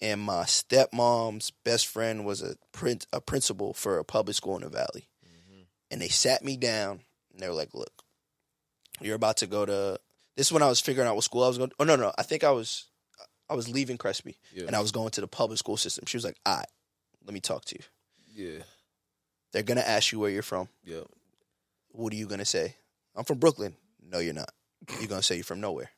And my stepmom's best friend was a prin- a principal for a public school in the valley. Mm-hmm. And they sat me down and they were like, "Look, you're about to go to this is when I was figuring out what school I was going. to Oh no, no, I think I was I was leaving Crespi Yeah. and I was going to the public school system. She was like, "All right, let me talk to you. Yeah. They're gonna ask you where you're from. Yeah. What are you gonna say? I'm from Brooklyn. No, you're not. You're gonna say you're from nowhere."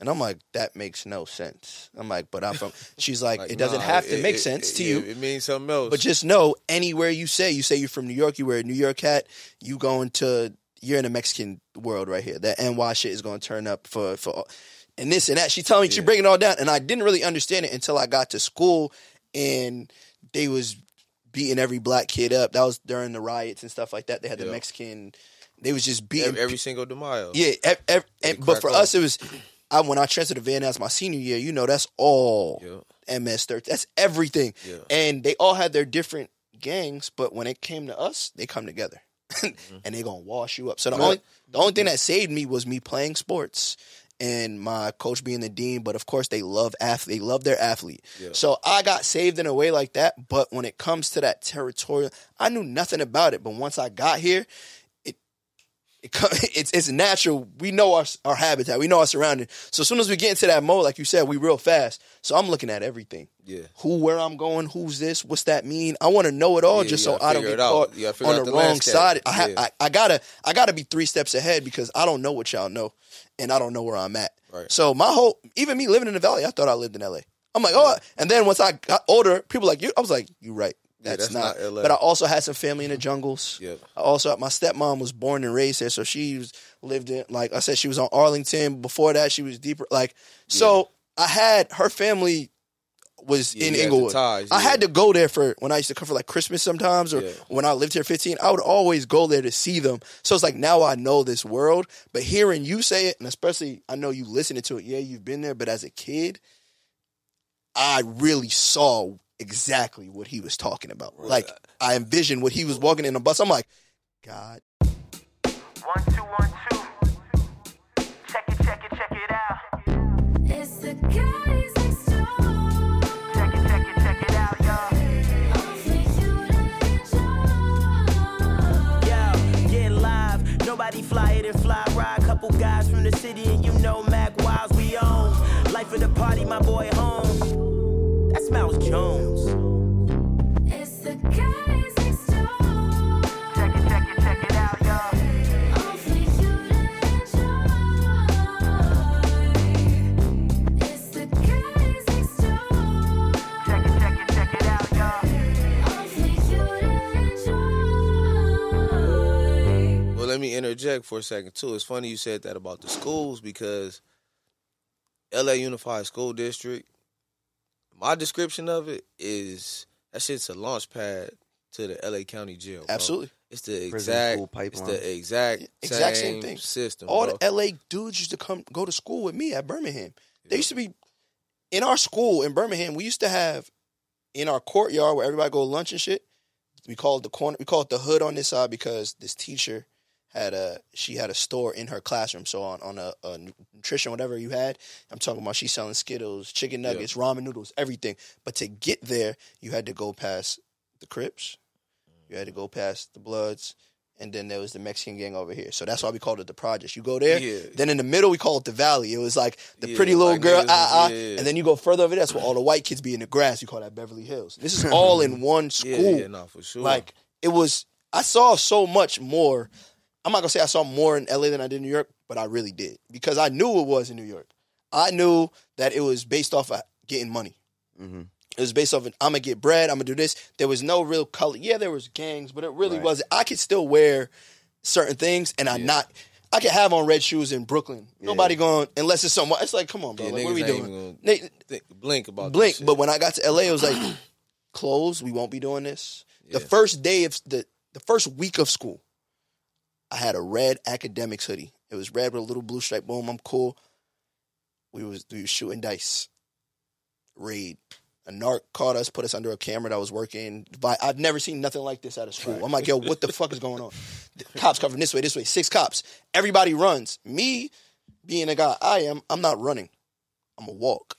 And I'm like, that makes no sense. I'm like, but I'm from. She's like, it doesn't nah, have to it- make it- sense it- to you. It means something else. But just know anywhere you say, you say you're from New York, you wear a New York hat, you going to you're in a Mexican world right here. That NY shit is going to turn up for for and this and that. She telling me she Yeah. breaking it all down, and I didn't really understand it until I got to school and they was beating every black kid up. That was during the riots and stuff like that. They had the Mexican. They was just beating every, every single de yeah, ev- ev- and, but for us, it was I when I transferred to Van Nuys my senior year. You know, that's all Yeah. MS thirteen. That's everything, Yeah. and they all had their different gangs. But when it came to us, they come together, Mm-hmm. and they gonna wash you up. So the Right. only the only thing that saved me was me playing sports. And my coach being the dean, but of course they love athlete, they love their athlete. Yeah. So I got saved in a way like that. But when it comes to that territorial, I knew nothing about it. But once I got here, it, it's it's natural. We know our our habitat. We know our surroundings. So as soon as we get into that mode, like you said, we real fast. So I'm looking at everything. Yeah. Who, where I'm going, who's this, what's that mean? I want to know it all, Yeah, just so I don't get caught You gotta figure on the, the wrong side. I, ha- Yeah. I I gotta I gotta be three steps ahead because I don't know what y'all know, and I don't know where I'm at. Right. So my whole, even me living in the valley, I thought I lived in LA. I'm like, oh, and then once I got older, people like you. I was like, you right. Yeah, That's, that's not. not. But I also had some family in the jungles. Yep. I also my stepmom was born and raised there, so she was, lived in like I said, she was on Arlington. Before that, she was deeper. Like so, I had her family was Yeah, in Inglewood. ties, I had to go there for when I used to come for like Christmas sometimes, or Yeah. when I lived here 15. I would always go there to see them. So it's like now I know this world, but hearing you say it, and especially I know you listening to it. Yeah, you've been there, but as a kid, I really saw exactly what he was talking about. Like I envisioned what he was walking in the bus. I'm like, God. One, two, one, two. Check it, check it, check it out. It's the guys next door. Check it, check it, check it out, y'all. Only you to enjoy. Yo, get live. Nobody fly it and fly ride. Couple guys from the city, and you know Mack Wilds we own. Life of the party, my boy home. That's Mouse Jones. It's the guys next door. Check it, check it, check it out, y'all. Only you to enjoy. It's the guys next door. It, check it, check it out, y'all. Only you to enjoy. Well, let me interject for a second too. It's funny you said that about the schools because LA Unified School District. My description of it is that shit's a launch pad to the LA County Jail. bro. Absolutely. it's the exact. It's the exact Exact same, same thing. system. All bro. the LA dudes used to come go to school with me at Birmingham. They used to be in our school in Birmingham. We used to have in our courtyard where everybody go lunch and shit. We call it the corner. We call it the hood on this side because this teacher had a she had a store in her classroom. So on on a, a nutrition whatever you had, I'm talking about she's selling Skittles, chicken nuggets, ramen noodles, everything. But to get there, you had to go past the Crips. You had to go past the Bloods. and then there was the Mexican gang over here. So that's why we called it the projects. You go there, Yeah. then in the middle we call it the valley. It was like the Yeah, pretty little girl, ah, ah, yeah. and then you go further over there. That's where all the white kids be in the grass. You call that Beverly Hills. This is all in one school. Yeah, yeah, for sure. Like it was. I saw so much more. I'm not gonna say I saw more in LA than I did in New York, but I really did because I knew it was in New York. I knew that it was based off of getting money. Mm-hmm. It was based off of I'm gonna get bread. I'm gonna do this. There was no real color. Yeah, there was gangs, but it really Right. wasn't. I could still wear certain things, and I not. I could have on red shoes in Brooklyn. Nobody going unless it's someone. It's like, come on, bro. Yeah, like, what are we doing? They- think, blink about blink. But when I got to LA, it was like clothes. We won't be doing this. The first day of the the first week of school, I had a red academics hoodie. It was red with a little blue stripe. Boom, I'm cool. We was we shooting dice. Raid. A narc caught us, put us under a camera that was working. I've never seen nothing like this at a school. I'm like, yo, what the fuck is going on? The cops covering this way, this way. Six cops. Everybody runs. Me, being a guy I am, I'm not running. I'm a walk.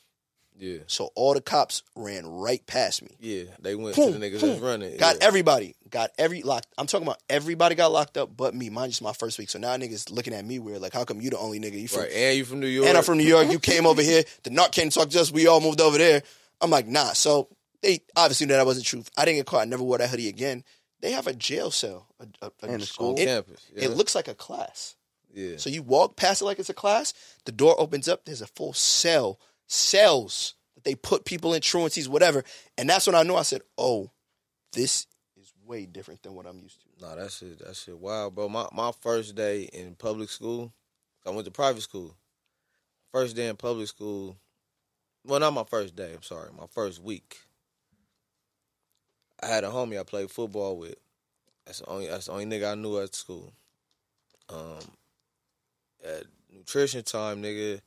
Yeah, So all the cops ran right past me. yeah, they went Boom, to the niggas boom. that's running. Got yeah. everybody. Got every locked. I'm talking about everybody got locked up but me. Mine just my first week. So now niggas looking at me weird. Like, how come you the only nigga? You from right, and you from New York, and I'm from New York. You came over here. The narc came to talk to us. We all moved over there. I'm like, nah. So they obviously knew that I wasn't true. I didn't get caught. I never wore that hoodie again. They have a jail cell. A, a, a- In the school? on It, campus. Yeah. it looks like a class. yeah, So you walk past it like it's a class. The door opens up. There's a full cell, cells that they put people in, truancies, whatever. And that's when I knew. I said, "Oh, this is way different than what I'm used to." Nah, that's shit, that shit wild, bro. My my first day in public school, I went to private school. First day in public school, well, not my first day. I'm sorry, my first week. I had a homie I played football with. That's the only that's the only nigga I knew at school. Um, at nutrition time, nigga,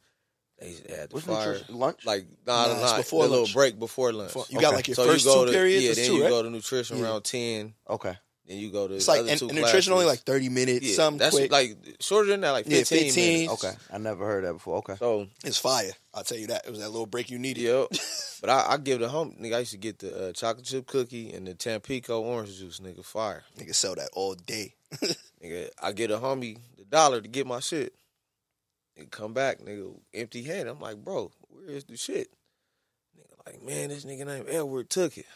they had the What's nutrition? Lunch? like nah, Nah, it's nah, before a little break before lunch. Before- you got, Okay. like, your so first you go two to, periods Yeah, then two, you right? go to nutrition Yeah. around ten. Okay. Then you go to It's like other and, two and nutrition only classes. like 30 minutes. Yeah, some that's quick. like shorter than that, like Yeah, 15, 15. minutes. Okay. I never heard that before. Okay. So it's fire. I'll tell you that. It was that little break you needed. yeah, but I, I give the home nigga. I used to get the uh, chocolate chip cookie and the Tampico orange juice, nigga. Fire, Nigga sell that all day. nigga. I get a homie the dollar to get my shit. Nigga come back, nigga, empty handed. I'm like, bro, where is the shit? Nigga, like, man, this nigga named Edward took it.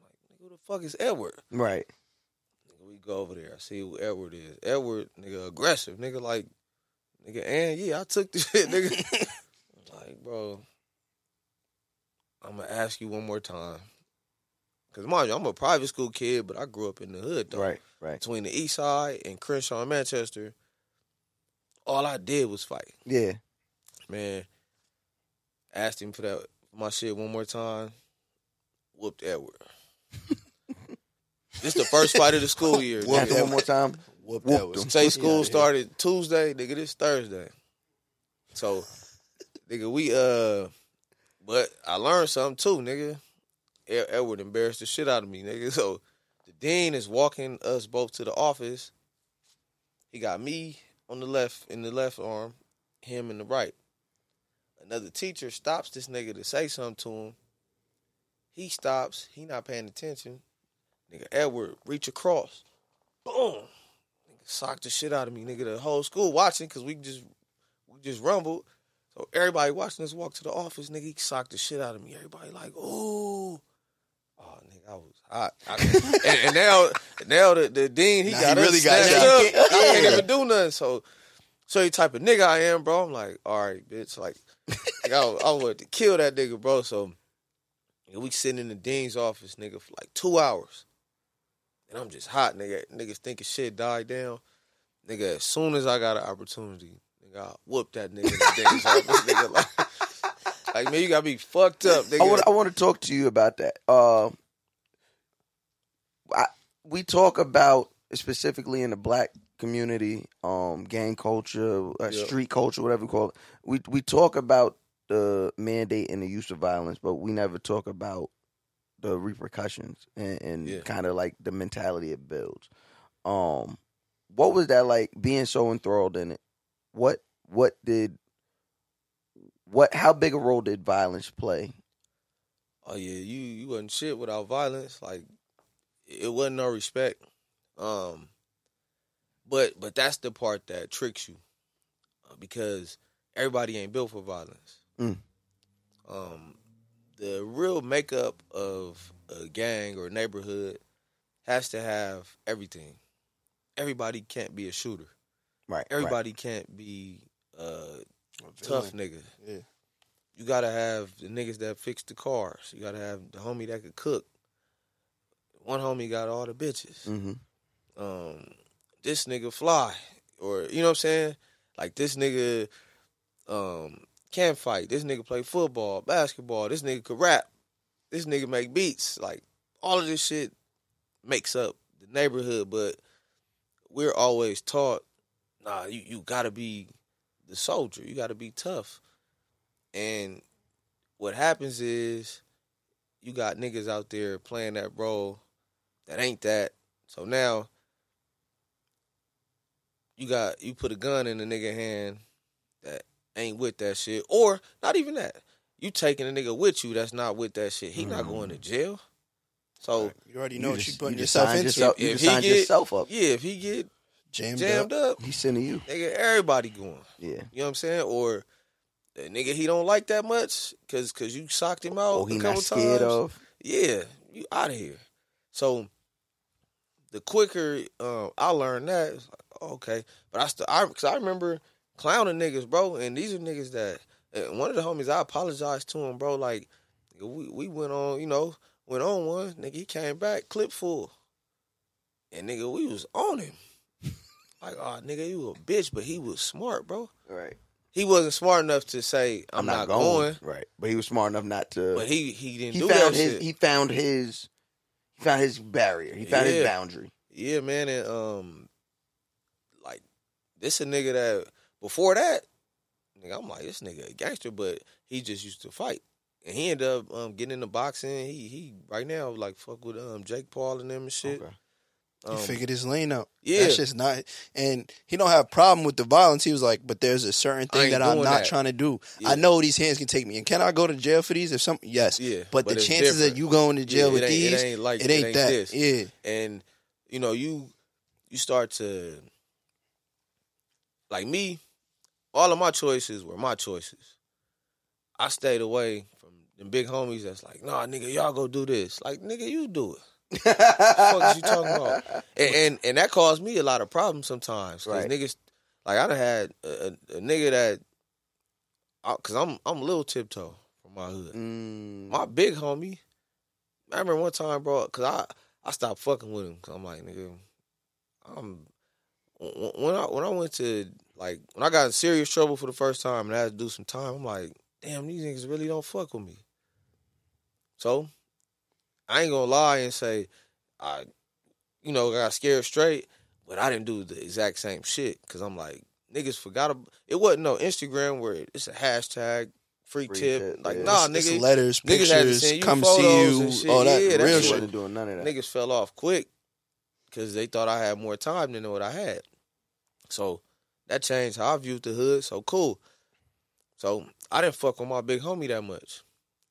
I'm like, nigga, who the fuck is Edward? Right. Nigga, we go over there. I see who Edward is. Edward, nigga, aggressive. Nigga, like, nigga, and yeah, I took the shit, nigga. I'm like, bro, I'm gonna ask you one more time. Cause mind you, I'm a private school kid, but I grew up in the hood though. Right. Right. Between the east side and Crenshaw and Manchester, all I did was fight. Yeah. Man, asked him for that my shit one more time. Whooped Edward. this the first fight of the school year. Whooped Ask nigga. him one more time. Whoop Whooped was. him. Say school Yeah, yeah. started Tuesday, nigga. This Thursday. So, nigga, we uh, but I learned something too, nigga. Ed- Edward embarrassed the shit out of me, nigga. So, the dean is walking us both to the office. He got me on the left in the left arm, him in the right. Another teacher stops this nigga to say something to him. He stops. He not paying attention. Nigga, Edward reach across. Boom Nigga socked the shit out of me, nigga. The whole school watching because we just we just rumbled. So everybody watching us walk to the office, nigga. He socked the shit out of me. Everybody like, ooh. Oh, nigga, I was hot. I, and, and now, now the, the dean, he got he really got up. I can't even do nothing. So, so you type of nigga I am, bro. I'm like, all right, bitch. Like, like I, I wanted to kill that nigga, bro. So, we sitting in the dean's office, nigga, for like two hours. And I'm just hot, nigga. Niggas thinking shit died down. Nigga, as soon as I got an opportunity, nigga, I whoop that nigga in the dean's office, nigga. Like, like, man, you gotta be fucked up, nigga. I want I want to talk to you about that. Uh, I, we talk about specifically in the black community, um, gang culture, uh, Yeah. street culture, whatever you call it. We we talk about the mandate and the use of violence, but we never talk about the repercussions and, and Yeah. kind of like the mentality it builds. Um, what was that like being so enthralled in it? What what did what how big a role did violence play? oh yeah, you you wasn't shit without violence. Like, it wasn't no respect. Um, But but that's the part that tricks you uh, because everybody ain't built for violence. Mm. Um, the real makeup of a gang or neighborhood has to have everything. Everybody can't be a shooter. Right. Everybody can't be a tough nigga. Yeah. You gotta have the niggas that fix the cars. You gotta have the homie that could cook. One homie got all the bitches. hmm Um, this nigga fly, or you know what I'm saying? Like this nigga um can fight. This nigga play football, basketball. This nigga could rap. This nigga make beats. Like all of this shit makes up the neighborhood, but we're always taught, nah, you, you gotta be the soldier. You gotta be tough. And what happens is you got niggas out there playing that role that ain't that. So now you got you put a gun in a nigga hand that ain't with that shit, or not even that. You taking a nigga with you that's not with that shit. He not mm-hmm. going to jail. So You already know You what just- you're putting you yourself signed into. yourself- you if he signed get yourself up. yeah, if he get Jammed, jammed up. up, He's sending you. nigga, everybody going. Yeah. You know what I'm saying? Or the nigga he don't like that much because cause you socked him out Oh, he a not couple scared times. of. Yeah, you out of here. So the quicker um, I learned that, like, okay. But I still, I because I remember clowning niggas, bro, and these are niggas that and one of the homies I apologized to him, bro. Like we we went on, you know, went on one nigga. He came back clip full, and nigga we was on him. Like, oh, nigga, you a bitch, but he was smart, bro. Right. He wasn't smart enough to say, "I'm, not, going," Right. But he was smart enough not to. but he he didn't he do found that his. shit. He found his. He found his barrier. He found his boundary. Yeah, man, and um, like this a nigga that before that, nigga, I'm like this nigga a gangster, but he just used to fight, and he ended up um getting into boxing. He he right now like fuck with um Jake Paul and them and shit. Okay. He Um, figured his lane out. yeah. That's just not. And he don't have a problem with the violence. He was like, but there's a certain thing that I'm not that. trying to do. Yeah. I know these hands can take me. And can I go to jail for these? If some, yes. Yeah, But, but the chances different. that you going to jail Yeah, with it ain't- it ain't like- it it ain't ain't that. this. Yeah. and you know you you start to like me all of my choices were my choices i stayed away from the big homies that's like nah nigga y'all go do this like nigga you do it fuck is you talking about and, and and that caused me a lot of problems sometimes because Right. niggas like i done had a, a, nigga that because i'm i'm a little tiptoe from my hood Mm, my big homie. I remember one time, bro, because I I stopped fucking with him. Cause I'm like, nigga, I'm when when I when I went to like when I got in serious trouble for the first time and I had to do some time. I'm like, damn, these niggas really don't fuck with me. So I ain't gonna lie and say I, you know, got scared straight, but I didn't do the exact same shit because I'm like, niggas forgot. Ab- it wasn't no Instagram where it's a hashtag free, Free tip. tip, Like, yeah. nah, It's- it's letters, niggas had to pictures, you come photos see and you, shit. all that Yeah, real he shit. wasn't doing none of that. Niggas fell off quick because they thought I had more time than what I had. So that changed how I viewed the hood. So cool. So I didn't fuck with my big homie that much.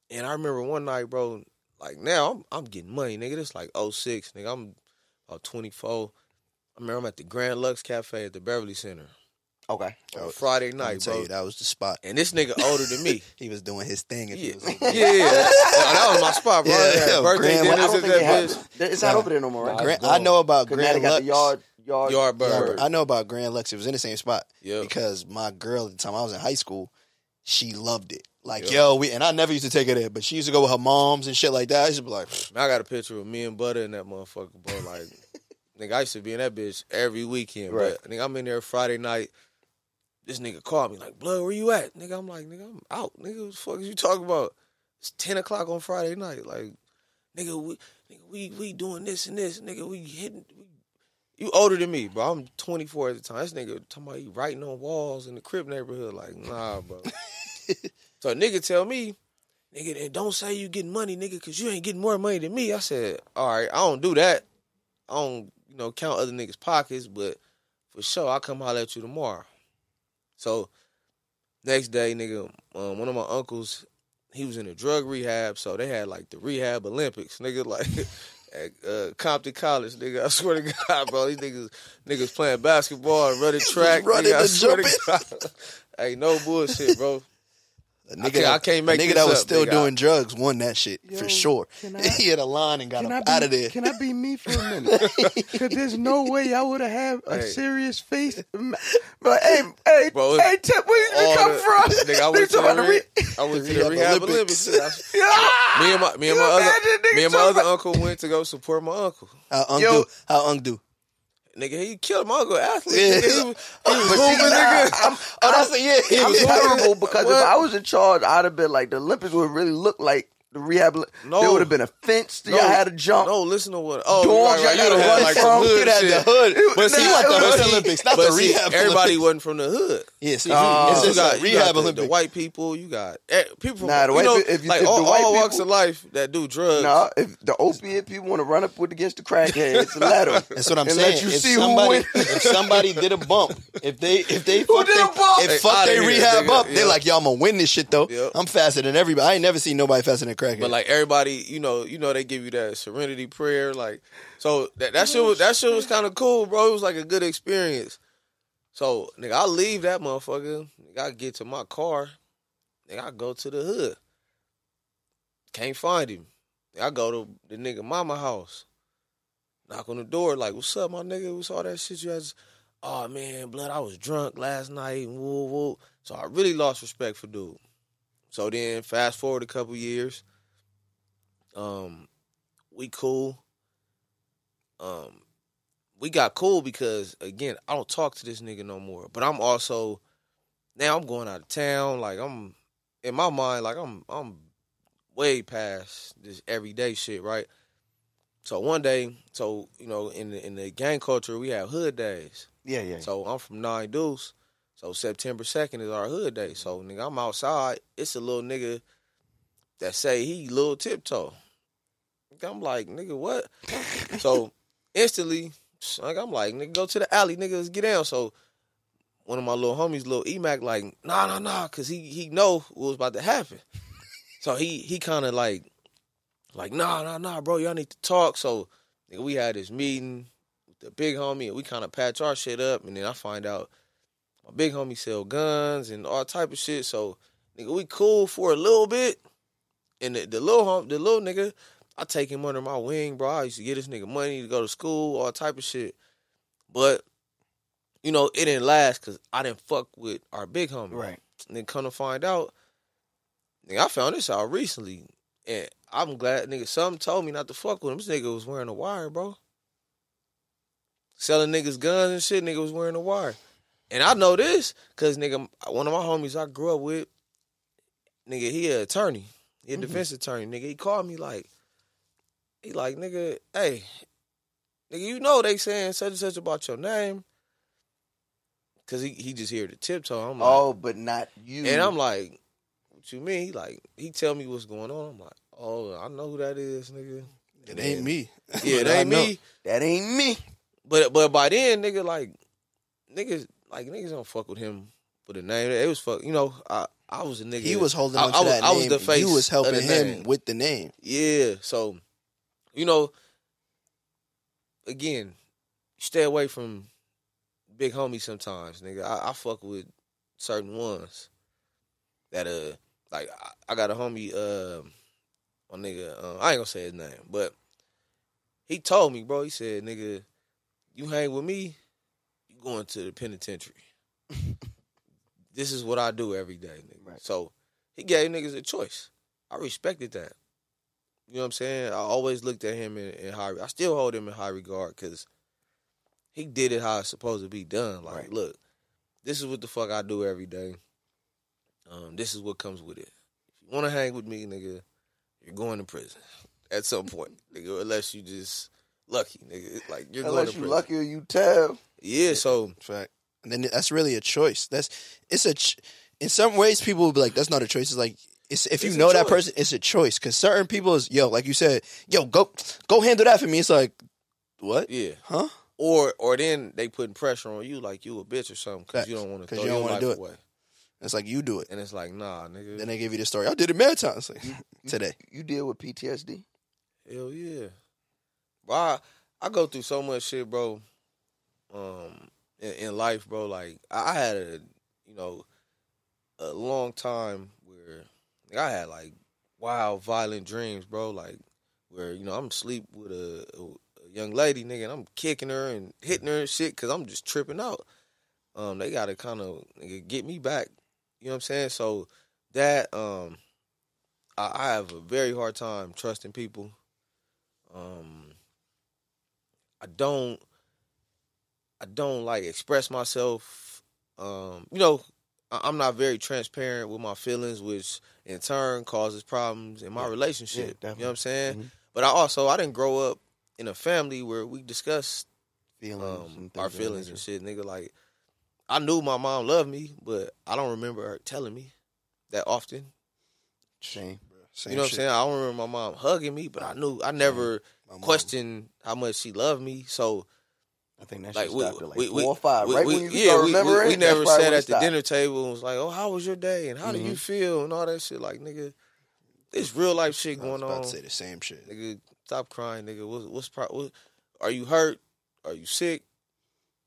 And I remember one night, bro, like now I'm I'm getting money, nigga. This like 06, nigga. I'm about 24. I remember I'm at the Grand Lux Cafe at the Beverly Center Okay. on Friday night, tell bro. you, that was the spot. And this nigga older than me. He was doing his thing. If Yeah, it was like, yeah, yeah. That, that was my spot, bro. Yeah, I yeah, birthday Grand- I dinners don't at think they that have. bitch. It's not Nah. over there no more, right? Grand, I know about Because now Grand got Lux. the yard, yard, Yard bird. I know about Grand Lux. It was in the same spot. Yeah. Because my girl at the time I was in high school, she loved it. Like, Yeah. yo, we and I never used to take her there, but she used to go with her moms and shit like that. I used to be like, "Pfft, Man, I got a picture of me and Butter and that motherfucker, bro. Like, nigga, I used to be in that bitch every weekend. Right. But nigga, I'm in there Friday night. This nigga called me like, "Blood, where you at?" Nigga, I'm like, "Nigga, I'm out." Nigga, what the fuck is you talking about? It's ten o'clock on Friday night. Like, nigga, we, nigga, we, we doing this and this. Nigga, we hitting. We, you older than me, bro. I'm 24 at the time. This nigga talking about you writing on walls in the crib neighborhood. Like, nah, bro. so nigga tell me, nigga, don't say you getting money, nigga, cause you ain't getting more money than me. I said, all right, I don't do that. I don't, you know, count other niggas' pockets, but for sure, I'll come holler at you tomorrow. So next day, nigga, um, one of my uncles, he was in a drug rehab, so they had like the rehab Olympics, nigga. Like at uh, Compton College, nigga. I swear to God, bro, these niggas niggas playing basketball and running track. running nigga, I and swear to jumping. God. hey, no bullshit, bro. A I nigga, can't- I can't make a nigga this that was up, still nigga. doing drugs won that shit Yo, for sure. I- he had a line and got him be, out of there. Can I be me for a minute? Because there's no way I would have had a Hey. serious face. But hey, hey, Bro, hey, Tip, where you All come the- from? Nigga, I went to Nigga the, about re- re- I went to the Rehab rehab Olympics. Olympics. Yeah. me and my me and my other me and my other uncle went to go support my uncle. How Ung Yo. do? How Ung do? Nigga, he killed my uncle athlete. Yeah. Nigga, he was, he was hooping, nigga. I'm, Oh, that's a yeah. He was terrible because What? if I was in charge, I'd have been like the Olympics would really look like the rehab. No. There would have been a fence. Y'all had to jump. No, listen to what. Oh, Doors right, right. y'all have had like from. some hood shit. the hood. But see, you the hood Olympics, not the see, rehab Everybody Olympics. wasn't from the hood. Yeah, see, Oh. it's you got, a you rehab got the, the white people. You got eh, people from Nah, the you white know, pe- if you- like if the all, white all walks people- of life that do drugs. No, if the opiate people want to run up with against the crackheads, let them. That's what I'm saying. Let you if see who somebody, if somebody did a bump, if they if they Who fuck did they, a bump? if fuck they rehab up, they're like, yo, I'm gonna win this shit though. I'm faster than everybody. I ain't never seen nobody faster than crackhead. But like everybody, you know, you know, they give you that serenity prayer, like so that that shit was that shit was kind of cool, bro. It was like a good experience. So nigga, I leave that motherfucker. Nigga, I get to my car. Nigga, I go to the hood. Can't find him. Nigga, I go to the nigga mama house. Knock on the door, like, "What's up, my nigga? What's all that shit you had?" Oh man, blood, I was drunk last night. Woo woo. So I really lost respect for dude. So then, fast forward a couple years. Um, we cool. Um, we got cool because again, I don't talk to this nigga no more. But I'm also now I'm going out of town. Like I'm in my mind, like I'm I'm way past this everyday shit, right? So one day, so you know, in the in the gang culture, we have hood days. Yeah, yeah. So I'm from Nine Deuce. So September second is our hood day. So nigga, I'm outside. It's a little nigga that say he little tiptoe. I'm like, nigga, what? so instantly, like I'm like, nigga, go to the alley, nigga, let's get down. So one of my little homies, little Emac, like, nah, nah, nah, cause he he know what was about to happen. So he he kind of like, like, nah, nah, nah, bro, y'all need to talk. So nigga, we had this meeting with the big homie, and we kind of patch our shit up, and then I find out my big homie sell guns and all type of shit. So nigga, we cool for a little bit, and the, the little hom- the little nigga, I take him under my wing, bro. I used to get this nigga money to go to school, all type of shit. But you know, it didn't last because I didn't fuck with our big homie. Right. And then come to find out, nigga, I found this out recently, and I'm glad, nigga. Something told me not to fuck with him. This nigga was wearing a wire, bro. Selling niggas guns and shit. Nigga was wearing a wire, and I know this because nigga, one of my homies I grew up with, nigga, he a attorney, he a mm-hmm. defense attorney. Nigga, he called me like, he like, nigga, hey, nigga, you know they saying such and such about your name. Cause he, he just hear the tiptoe. I'm like, Oh, but not you. and I'm like, what you mean? He like, he tell me what's going on. I'm like, oh, I know who that is, nigga. it ain't me. Yeah, it ain't me. that ain't me. But but by then, nigga, like niggas like niggas don't fuck with him for the name. It was fuck. You know, I I was a nigga. He was holding I, on to I that I name. was the face. you was of helping the him name. with the name. Yeah. So, you know, again, stay away from big homies sometimes, nigga. I, I fuck with certain ones that uh like I, I got a homie um my nigga uh, I ain't gonna say his name, but he told me, bro, he said, nigga, you hang with me, you going to the penitentiary. this is what I do every day, nigga. Right. So he gave niggas a choice. I respected that. You know what I'm saying? I always looked at him in, in high. I still hold him in high regard because he did it how it's supposed to be done. Like, Right. look, this is what the fuck I do every day. Um, this is what comes with it. If you want to hang with me, nigga, you're going to prison at some point, nigga. Unless you just lucky, nigga. Like you're going Unless to you prison. lucky or you tell. Yeah. So Fact. And then that's really a choice. That's it's a. Ch- in some ways, people will be like, "That's not a choice." It's like it's if you It's a know that person, it's a choice. Because certain people is yo, like you said, yo, go go handle that for me. It's like what? yeah. Huh? Or or then they putting pressure on you like you a bitch or something because you don't want to 'Cause throw you don't your wanna life do it. away. It's like you do it. And it's like, nah, nigga. Then they give you the story. I did it mad times like, today. You deal with PTSD. Hell yeah. Bro, I, I go through so much shit, bro. Um, in, in life, bro. Like I, I had a, you know, a long time where like, I had like wild, violent dreams, bro. Like where you know I'm asleep with a, a, a young lady, nigga, and I'm kicking her and hitting her and shit because I'm just tripping out. Um, they gotta kind of get me back. You know what I'm saying? So that um, I, I have a very hard time trusting people. Um, I don't, I don't like express myself. Um, you know, I- I'm not very transparent with my feelings, which in turn causes problems in my relationship. you know what I'm saying? Mhm. But I also I didn't grow up in a family where we discussed Feelings um, our feelings and shit, nigga. Like I knew my mom loved me, but I don't remember her telling me that often. Shame. Same you know what shit. I'm saying? I don't remember my mom hugging me, but I knew I never questioned how much she loved me. So I think that like we, stop at like we, four we, or five. we- right we- when you yeah, we- we, remembering, we that's never sat at the stopped. dinner table and was like, "Oh, how was your day? And how do you Mhm. feel?" and all that shit. Like, nigga, this real life shit going about on. to say the same shit. Nigga, stop crying, nigga. What's what's pro- what, Are you hurt? Are you sick?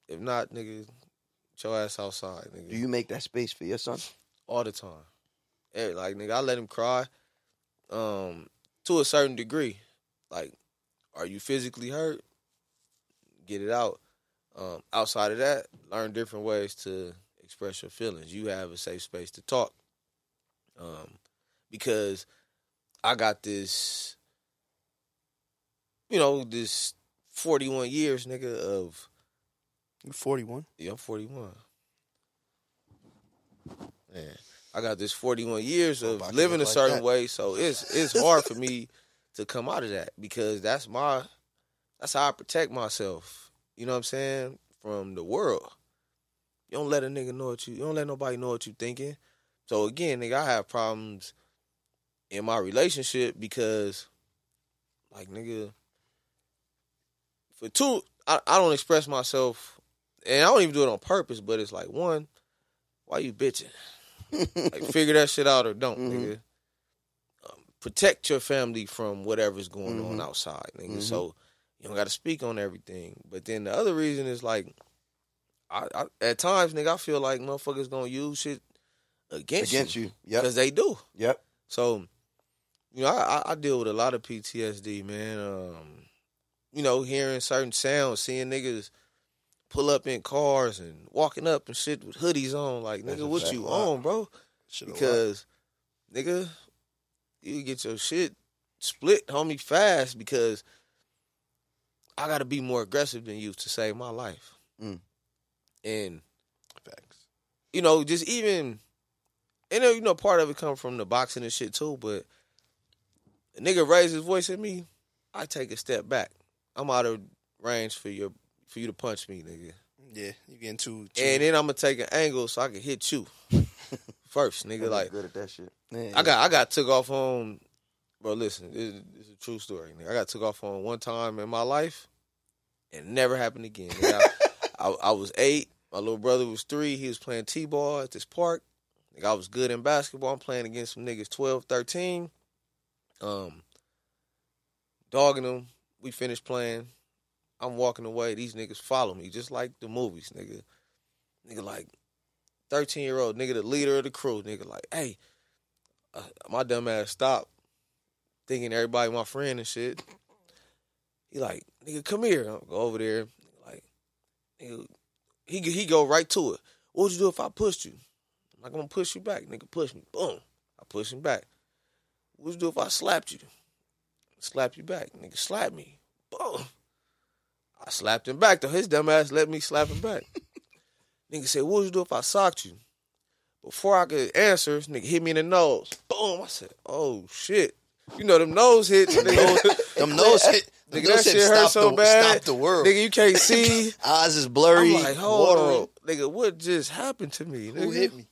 If not, nigga, get your ass outside, nigga. Do you make that space for your son? all the time. Eh, like nigga, I let him cry. Um, to a certain degree. Like, are you physically hurt? Get it out. Um, outside of that, learn different ways to express your feelings. You have a safe space to talk. Um, because I got this, you know, this forty-one years, nigga, of You 41? yeah, I'm 41. Man, I got this 41 years of living a like certain that. way, so it's it's hard for me to come out of that because that's my that's how I protect myself. You know what I'm saying? From the world. You don't let a nigga know what you you don't let nobody know what you thinking. So again, nigga, I have problems in my relationship because like nigga for two I, I don't express myself and I don't even do it on purpose, but it's like one, why you bitching? like figure that shit out or don't, Mhm. nigga. Um, protect your family from whatever's going on Mhm. outside, nigga. Mhm. So you don't got to speak on everything. But then the other reason is like, I, I at times, nigga, I feel like motherfuckers gonna use shit against, Against you. yeah, because they do. Yep. So, you know, I, I- deal with a lot of PTSD, man. Um, you know, hearing certain sounds, seeing niggas pull up in cars and walking up and shit with hoodies on, like, nigga, what you on, bro? Lot. Because, nigga, you get your shit split, homie, fast because I got to be more aggressive than you to save my life. Mm. And Facts. you know, just even, and you know, part of it come from the boxing and shit too. But a nigga raise his voice at me, I take a step back. I'm out of range for your for you to punch me, nigga. Yeah, you getting too. too And then I'm gonna take an angle so I can hit you first, nigga. Nigga Like good at that shit. Yeah, I got I got took off on, bro. Listen, this, this is a true story. Nigga. I got took off on one time in my life, and it never happened again. I, I, I was eight. My little brother was three. He was playing t-ball at this park. Nigga, I was good in basketball. I'm playing against some niggas 12, 13. Um, dogging them. We finished playing. I'm walking away. These niggas follow me, just like the movies, nigga. Nigga, like 13 year old nigga, the leader of the crew, nigga, like, hey, uh, my dumb ass stopped, thinking everybody my friend and shit. He like, nigga, come here. I go over there, like, nigga, he he go right to it. What would you do if I pushed you? I'm like, I'm gonna push you back, nigga. Push me. Boom. I push him back. What would you do if I slapped you? Slap you back, nigga. Slap me. Boom. I slapped him back though. His dumb ass let me slap him back. nigga said, What would you do if I socked you? Before I could answer, nigga hit me in the nose. Boom. I said, Oh shit. You know them nose hits, nigga. them nose hit. Nigga, that shit hurt stop so the, bad. Stop the world. Nigga, you can't see. Eyes is blurry. I'm like, hold watering. on. Nigga, what just happened to me? Nigga? Who hit me?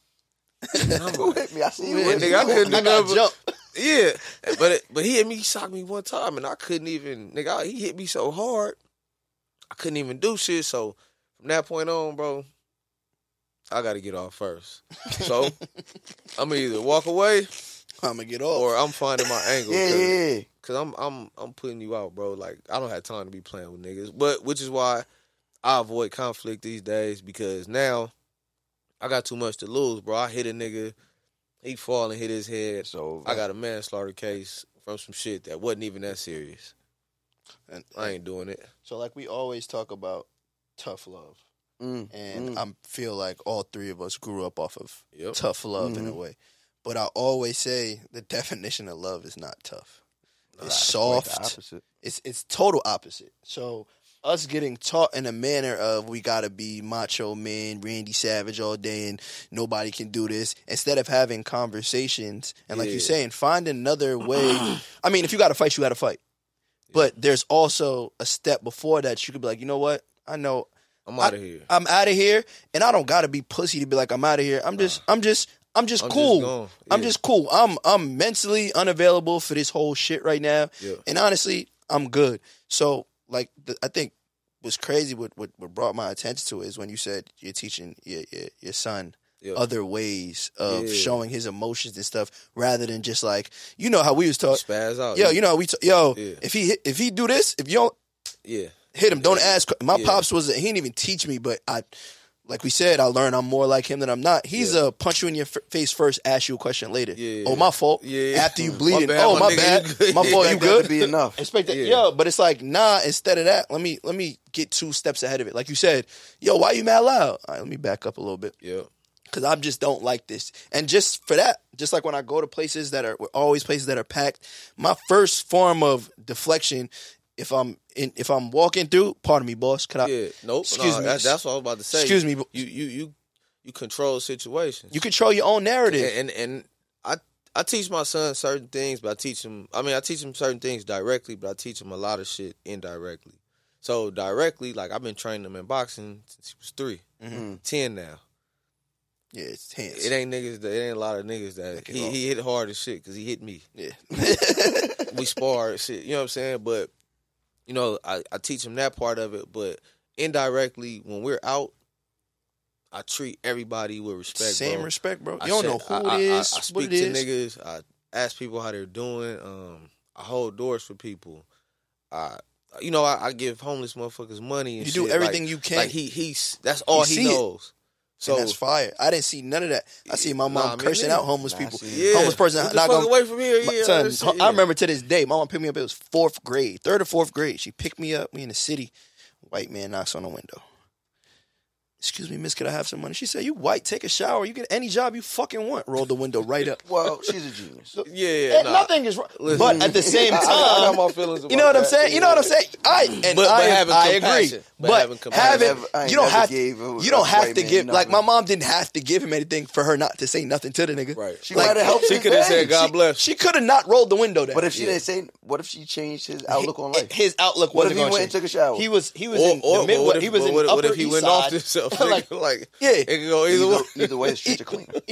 Who hit me? I see you. Man, hit me. nigga, I couldn't do nothing. jump. Yeah, but it, but he hit me, he socked me one time, and I couldn't even. Nigga, he hit me so hard, I couldn't even do shit. So from that point on, bro, I got to get off first. So I'm gonna either walk away I'm gonna get off. or I'm finding my angle. Yeah, yeah. Cause I'm I'm I'm putting you out, bro. Like I don't have time to be playing with niggas. But which is why I avoid conflict these days because now I got too much to lose, bro. I hit a nigga, he fall and hit his head. So I got a manslaughter case from some shit that wasn't even that serious. And I ain't doing it. so like we always talk about tough love. Mm, and mm. I feel like all three of us grew up off of Yep. tough love in a Mhm. way. But I always say the definition of love is not tough. It's soft. It's it's total opposite. So us getting taught in a manner of we gotta be macho man, Randy Savage all day, and nobody can do this. Instead of having conversations and like Yeah. you're saying, find another way. I mean, if you got to fight, you got to fight. But there's also a step before that. You could be like, you know what? I know I'm out of here. I'm out of here, and I don't gotta be pussy to be like I'm out of here. I'm just, I'm just, I'm just I'm just cool. I'm just cool. I'm, I'm mentally unavailable for this whole shit right now, Yeah. and honestly, I'm good. So, like, the, I think what's crazy, what, what what brought my attention to it is when you said you're teaching your your, your son. Yeah. Other ways of Yeah. showing his emotions and stuff, rather than just like you know how we was taught. Spaz out. Yo, you know how we t- yo. Yeah. If he if he do this, if you don't Yeah. hit him. Don't ask. My Yeah. pops was he didn't even teach me, but I, like we said, I learned I'm more like him than I'm not. He's Yeah. a punch you in your f- face first, ask you a question later. Yeah. Oh, my fault. Yeah. After you My bleeding. bad, oh, my my bad. My fault. You Expect that to good? be enough. Expect that. Yeah. Yo, but it's like nah. Instead of that, let me let me get two steps ahead of it. Like you said, yo, why you mad loud? All right, let me back up a little bit Yeah. because I just don't like this. And just for that, just like when I go to places that are always places that are packed, my first form of deflection, if I'm in, if I'm walking through, pardon me, boss, could I? Yeah. Nope. Excuse me. That, that's what I was about to say. Excuse me, You you you you control situations. You control your own narrative. and, and and I I teach my son certain things, but I teach him. I mean, I teach him certain things directly, but I teach him a lot of shit indirectly. So directly, like I've been training him in boxing since he was 3 Mm-hmm. ten now. yeah, it's hands. It ain't niggas. That, it ain't a lot of niggas that he, he hit hard as shit because he hit me. yeah. we sparred shit. You know what I'm saying? But you know, I, I teach him that part of it. But indirectly, when we're out, I treat everybody with respect. Same bro. respect, bro. You I don't said- know who I, it is, I, I, speak to is. niggas. I ask people how they're doing. Um, I hold doors for people. I, you know, I, I give homeless motherfuckers money. And You do everything Like- you can. Like he, he's that's all he, knows. it. So and that's fire. I didn't see none of that. I see my mom Nah, cursing neither. out homeless Nah, people. yeah, Homeless person Get not gonna um, away from here. Yeah, son, I remember to this day, my mom picked me up. It was fourth grade, third or fourth grade. She picked me up. We in the city. White man knocks on the window. Excuse me, miss, could I have some money? She said, You white, take a shower. You get any job you fucking want. Roll the window right up. Well, she's a genius. Yeah, And nah. nothing is wrong. Listen. But at the same time, I got my feelings you know about what I'm saying? You know what I'm saying? I and But- but I, having I agree. But But having compassion. having, never- you don't have gave you don't have to man give like my mom didn't have to give him anything for her not to say nothing to the nigga. Right. She Like, might have helped She could have said, "God bless." She could have not rolled the window down. But if she Yeah. didn't say, what if she changed his outlook on life? his outlook wasn't if he went and change. took a shower? He was he was in the mid, but what if, he was but in what, if- what if he went off himself? like, like, like, yeah. it could go either way. either, either way, the streets are clean.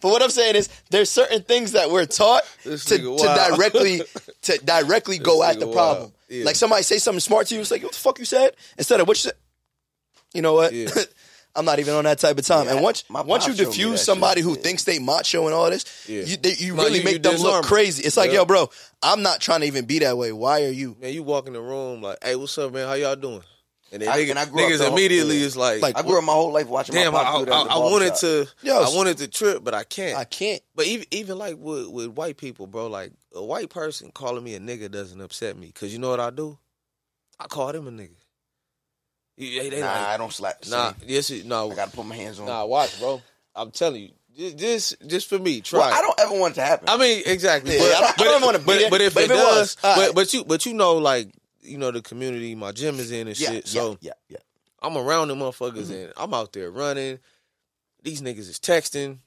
but what I'm saying is, there's certain things that we're taught to, to directly to directly go at the nigga problem. Yeah. Like somebody say something smart to you, it's like, what the fuck you said? Instead of what you said. You know what? Yeah. I'm not even on that type of time. Yeah, and once my once you pop showed me diffuse that somebody shit, who yeah. thinks they macho and all this, Yeah. you they, you No, really you- make you them look crazy. It's like, Yeah. yo, bro, I'm not trying to even be that way. Why are you? Man, you walk in the room like, "Hey, what's up, man? How y'all doing?" And then I- nigga- and I grew niggas whole- immediately yeah. is like, Like, I grew up my whole life watching "Damn, my I, pop do that I, I wanted to. I wanted to trip, but I can't." I can't. But even even like with with white people, bro, like a white person calling me a nigga doesn't upset me because you know what I do? I call them a nigga. They, they Nah, like, I don't slap nah, yes, no, I gotta put my hands on. nah. Watch, bro. I'm telling you, Ju- just just for me, try. well. I don't ever want it to happen. I mean, exactly. Yeah, but, I don't- I don't wanna but, but if but it if it does, was, all but, but you but you know, like you know, the community my gym is in and yeah, shit. so yeah, yeah, yeah. I'm around the motherfuckers Mm-hmm. and I'm out there running. These niggas is texting.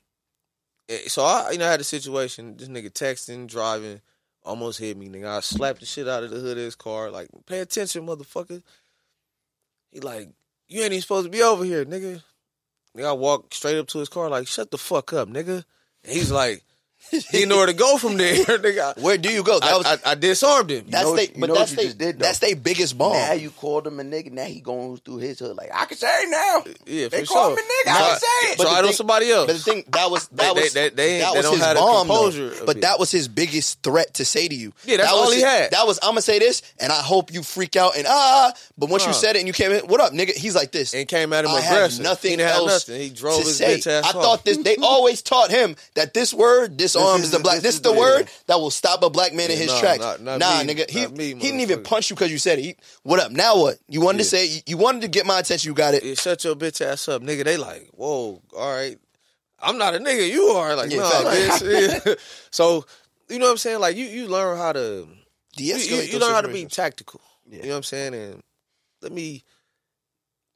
Eh, So I, you know, I had a situation. This nigga texting, driving, almost hit me. Nigga, I slapped the shit out of the hood of his car. Like, pay attention, motherfucker. He like, you ain't even supposed to be over here, nigga. Nigga, I walk straight up to his car, like, shut the fuck up, nigga. And he's like, He didn't know where to go from there. Nigga, Where do you go? That I, was I, I disarmed him. that's know they, what- you but know what that's you they, just did, though? that's their biggest bomb. Now you called him a nigga. Now he going through his hood like I can say it now. yeah, they for call sure. me nigga. I can say it. So the I know somebody else. But the thing that was that They- was they- they ain't- that they was don't his have bomb. though. composure But that was his biggest threat to say to you. Yeah, that's that all was he his- had. That was I'm gonna say this, and I hope you freak out and ah. But once you said it and you came in, what up, nigga? He's like this. And came at him I have aggressive. nothing He didn't have else. He drove to his say. bitch ass I thought this. They always taught him that this word disarms is the black. this is the word that will stop a black man in his tracks. nah, nigga. He, he didn't even punch you because you said it. He, what up? Now what? You wanted to say. You, wanted to get my attention. You got it. Yeah, shut your bitch ass up, nigga. They like, whoa, all right. I'm not a nigga. You are like, Yeah, nah, bitch. Yeah. so you know what I'm saying? Like you, you learn how to you, De-escalate you, you learn how to be tactical. Yeah. You know what I'm saying? And let me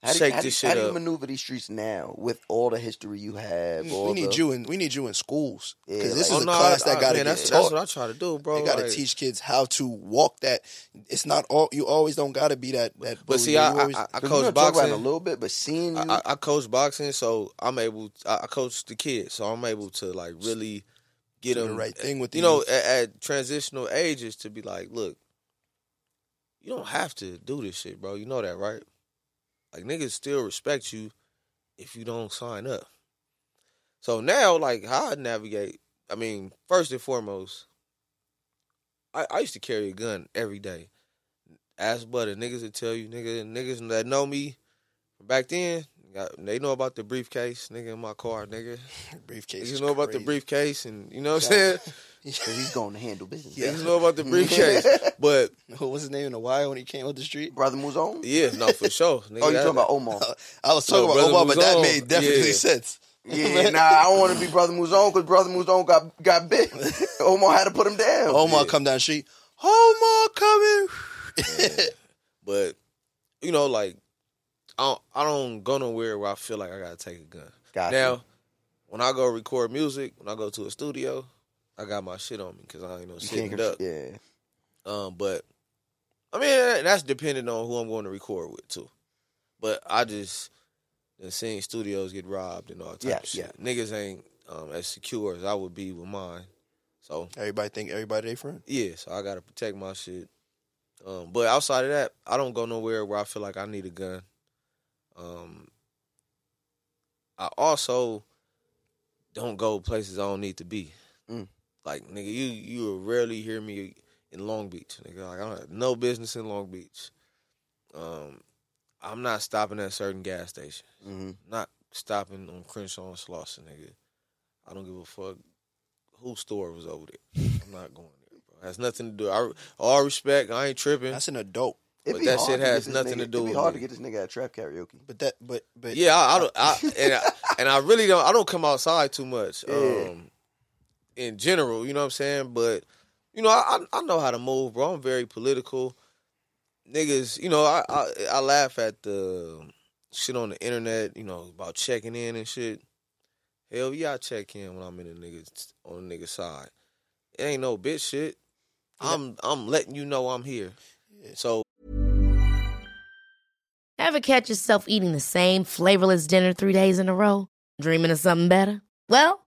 How do, shake how do- this how do you up. maneuver these streets now with all the history you have? We, all we need the- you in. We need you in schools Yeah, because this like- is Oh, a no, class I- that got to man, get that's, taught. that's what I try to do, bro. They got to Like, teach kids how to walk that. It's not all. You always don't got to be that. That. But bully. see, You I, always- I, I 'Cause we're coach gonna talk about it boxing. a little bit, but seeing you, I, I- I coach boxing, so I'm able. I, I coach the kids, so I'm able to like really get Do the them right eh, thing with the you know youth. at, at transitional ages to be like, look, you don't have to do this shit, bro. You know that, right? Like niggas still respect you if you don't sign up. So now, like how I navigate. I mean, first and foremost, I, I used to carry a gun every day. Ass butter niggas will tell you, nigga, niggas that know me back then, got, they know about the briefcase, nigga, in my car, nigga. briefcase. You know about the briefcase, and you know what I'm saying. So he's going to handle business. Yeah. Niggas know about the briefcase, but What was his name in the wire when he came up the street? Brother Mouzone? yeah, no, for sure. Nigga, Oh, you talking about Omar? I was talking No, about Brother Omar, but that made definitely yeah. sense. Yeah, nah, I don't want to be Brother Mouzone because Brother Mouzone got got bit. Omar had to put him down. Omar come down the street. Omar coming. But you know, like I don't, I don't go nowhere where I feel like I gotta take a gun. Gotcha. Now, when I go record music, when I go to a studio, I got my shit on me because I ain't no can't, up. yeah. Um, but I mean that's dependent on who I'm going to record with too. But I just seen studios get robbed and all type Yeah, of shit. Niggas ain't um, as secure as I would be with mine. So Everybody think everybody they friend. yeah, so I gotta protect my shit. Um, but outside of that, I don't go nowhere where I feel like I need a gun. Um, I also don't go places I don't need to be. Mm. Like nigga, you you will rarely hear me in Long Beach. Nigga, like I don't have no business in Long Beach. Um, I'm not stopping at certain gas stations. hmm Not stopping on Crenshaw and Slauson, nigga. I don't give a fuck whose store was over there. I'm not going there, bro. Has nothing to do. I, all respect, I ain't tripping. That's an adult. But that shit hard to get has nothing nigga- to do It'd be with hard me. to get this nigga at trap karaoke. But that but but yeah, I, I don't. I, and I, and I really don't. I don't come outside too much. Yeah. Um, in general, you know what I'm saying. But you know, I I I know how to move, bro. I'm very political. Niggas, you know, I I, I laugh at the shit on the internet. You know about checking in and shit. Hell yeah, I check in when I'm in a niggas on a nigga side. It ain't no bitch shit. I'm I'm letting you know I'm here. So Ever catch yourself eating the same flavorless dinner three days in a row? Dreaming of something better? Well,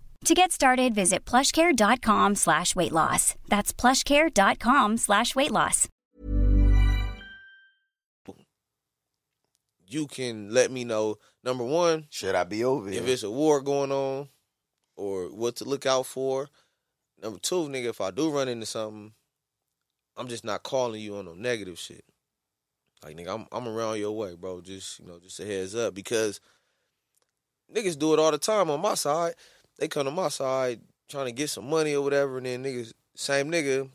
To get started, visit plushcare.com slash weight loss. That's plushcare.com slash weight loss. you can let me know number one Should I be over if here? it's a war going on or what to look out for. Number two, nigga, if I do run into something, I'm just not calling you on no negative shit. Like nigga, I'm I'm around your way, bro. Just you know, just a heads up because niggas do it all the time on my side. They come to my side trying to get some money or whatever, and then niggas, same nigga,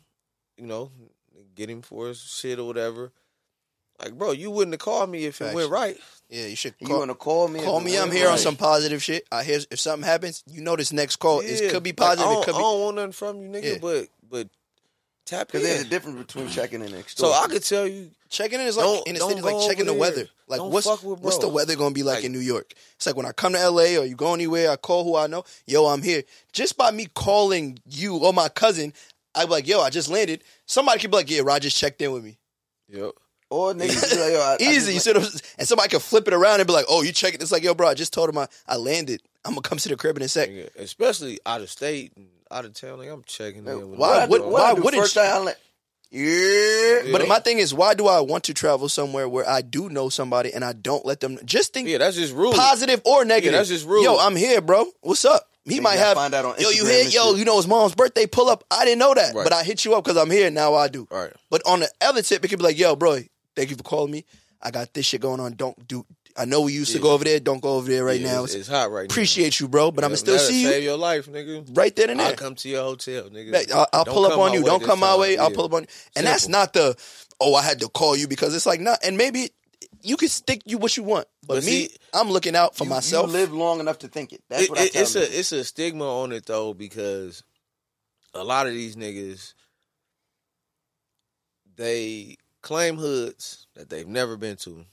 you know, get him for his shit or whatever. Like, bro, you wouldn't have called me if it Facts. went right. Yeah, you should Call, You call, wanna call me? Call me. I'm went here on some positive shit. I hear if something happens, you know this next call is Yeah, could be like, positive. I don't, it could I don't want nothing from you, nigga, Yeah. but but tap Because there's a difference between checking in and So. I could tell you, Checking in is like Don't- in the don't city, like checking the over weather. Like Don't what's fuck with what's the weather gonna be like, Like- in New York? It's like when I come to LA or you go anywhere, I call who I know. Yo, I'm here. Just by me calling you or my cousin, I'd be like, yo, I just landed. Somebody could be like, yeah, Rogers checked in with me. yep. or niggas be like, yo, I, I Easy. You just, see what I'm- and somebody could flip it around and be like, oh, you checking? It's like, yo, bro, I just told him I, I landed. I'm gonna come to the crib in a sec. Nigga, especially out of state and out of town. Like I'm checking Like, in. With why- what- what I why wouldn't first you- time I'm yeah. But my thing is, why do I want to travel somewhere where I do know somebody and I don't let them just think Yeah, that's just rude. positive or negative? that's just rude. Yo, I'm here, bro. What's up? He You might have. find out on Instagram yo, you Instagram here? and Yo, you know his mom's birthday. Pull up. I didn't know that, Right. but I hit you up because I'm here. Now I do. Right. But on the other tip, it could be like, yo, bro, thank you for calling me. I got this shit going on. Don't do. I know we used to go over there. Don't go over there right Yeah, now. It's, it's hot right now. Appreciate you, bro, but I'm gonna still see Save you your life, nigga. right there and I'll come to your hotel, nigga. I'll, I'll pull up on you. Don't come my way. I'll pull up on you. And that's not the oh I had to call you because it's like not. And maybe you can stick you what you want, but, But me, see, I'm looking out for You- myself. You live long enough to think it. That's It- what I tell it's them. a it's a stigma on it though because a lot of these niggas they claim hoods that they've never been to,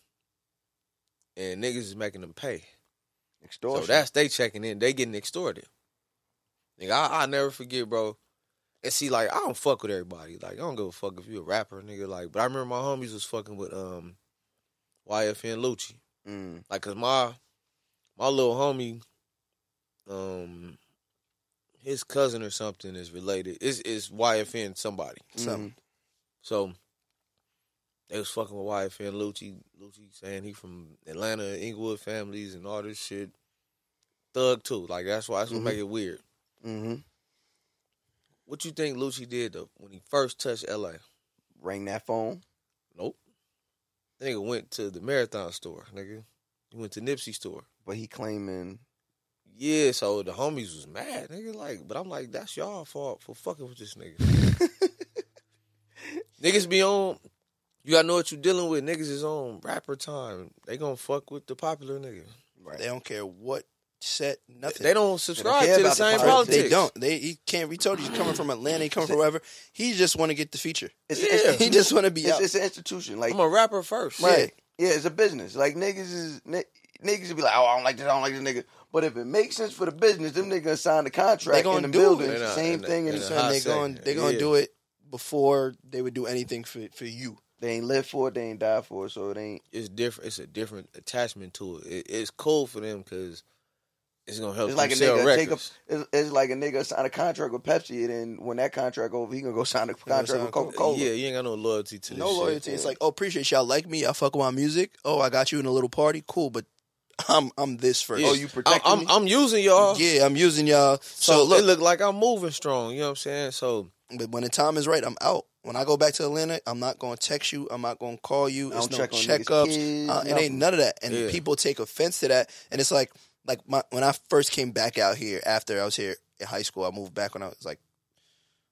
and niggas is making them pay. extortion. So that's they checking in. They getting extorted. Nigga, I I never forget, bro. And see, like, I don't fuck with everybody. Like, I don't give a fuck if you a rapper, nigga. Like, but I remember my homies was fucking with um YFN Lucci. Mm. Like, cause my my little homie, um, his cousin or something is related. Is is YFN somebody? Something. So they was fucking with YFN Lucci. Lucci saying he from Atlanta, Inglewood families and all this shit. Thug too. Like that's why that's what Mhm. make it weird. hmm What you think Lucci did though when he first touched LA? Ring that phone. Nope. Nigga went to the marathon store, nigga. He went to Nipsey store. But he claiming Yeah, so the homies was mad, nigga. Like, but I'm like, that's y'all fault for fucking with this nigga. Niggas be on. You gotta know what you're dealing with. Niggas is on rapper time. They gonna fuck with the popular nigga. They don't care what set nothing. They don't subscribe care to the about the same politics. politics. They don't. They he can't. We told you he's coming from Atlanta. He coming from wherever. He just want to get the feature. it's, Yeah. it's- He just want to be it's, out. it's an institution. Like I'm a rapper first. Yeah, yeah, it's a business. Like niggas is niggas will be like, oh, I don't like this, I don't like this nigga. But if it makes sense for the business, them niggas sign the contract They gonna in the do building. it. It's the In a- same in a- thing, in and a it's- hot they second. going they gonna Yeah. do it before they would do anything for for you. They ain't live for it, they ain't die for it, so it ain't. It's different. It's a different attachment to it. it it's cool for them because it's gonna help It's them like a sell nigga take a, records. it's, it's like a nigga sign a contract with Pepsi, and then when that contract over, he gonna go sign a contract sign with a Coca Cola. Yeah, you ain't got no loyalty to this No shit. loyalty. It's like, oh, appreciate y'all like me. I fuck with my music. Oh, I got you in a little party. Cool, but I'm I'm this first. Oh, yeah. Oh, you protecting I'm, me? I'm, I'm using y'all. yeah, I'm using y'all. So, So, it look, look like I'm moving strong. You know what I'm saying? So but when the time is right, I'm out. When I go back to Atlanta, I'm not going to text you. I'm not going to call you. It's no check checkups. kids, uh, it ain't none of that. And Yeah. people take offense to that. And it's like, like my, when I first came back out here after I was here in high school, I moved back when I was like,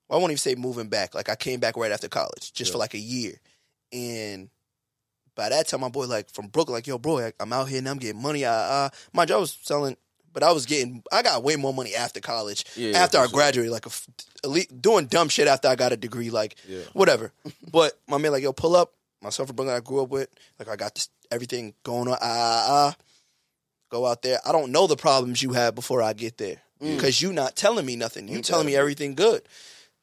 well, I won't even say moving back. Like I came back right after college, just for like a year. And by that time, my boy like from Brooklyn, like yo, bro, I'm out here and I'm getting money. Uh, uh, mind you, I was selling, but I was getting, I got way more money after college. Yeah, after I sure. graduated, like a, elite, doing dumb shit after I got a degree, like Yeah. whatever. but my man, like yo, pull up. Myself from brother I grew up with, like I got this everything going on. Ah, ah, ah. go out there. I don't know the problems you had before I get there because you not telling me nothing. You telling me everything good.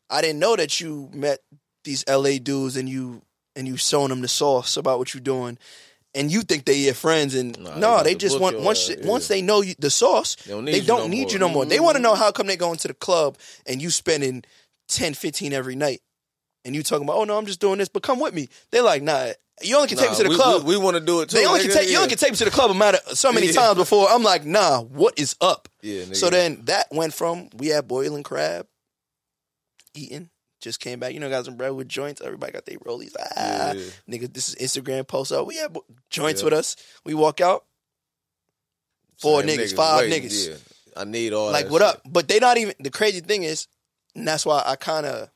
I didn't know that you met these LA dudes and you and you showing them the sauce about what you're doing, and you think they your friends. And Nah, no, they they just want once ass, once they know you, the sauce, They don't they need you don't no need more. you no more. They want to mm-hmm. know how come they going to the club and you spending 10, 15 every night, and you talking about oh no, I'm just doing this, but come with me. They're like nah. You only can take me to the we, club. We, want to do it too. They only nigga. can take you only can take me to the club a matter so many Yeah. times before I'm like, nah, what is up? Yeah, nigga. So then that went from we had boiling crab, eating, just came back. You know, got some bread with joints. Everybody got their rollies. Ah, Yeah. nigga, this is Instagram post up. We have joints Yeah. with us. We walk out. four Same niggas, five waiting, niggas. Yeah. I need all like what shit. up? But they not even the crazy thing is, and that's why I kind of,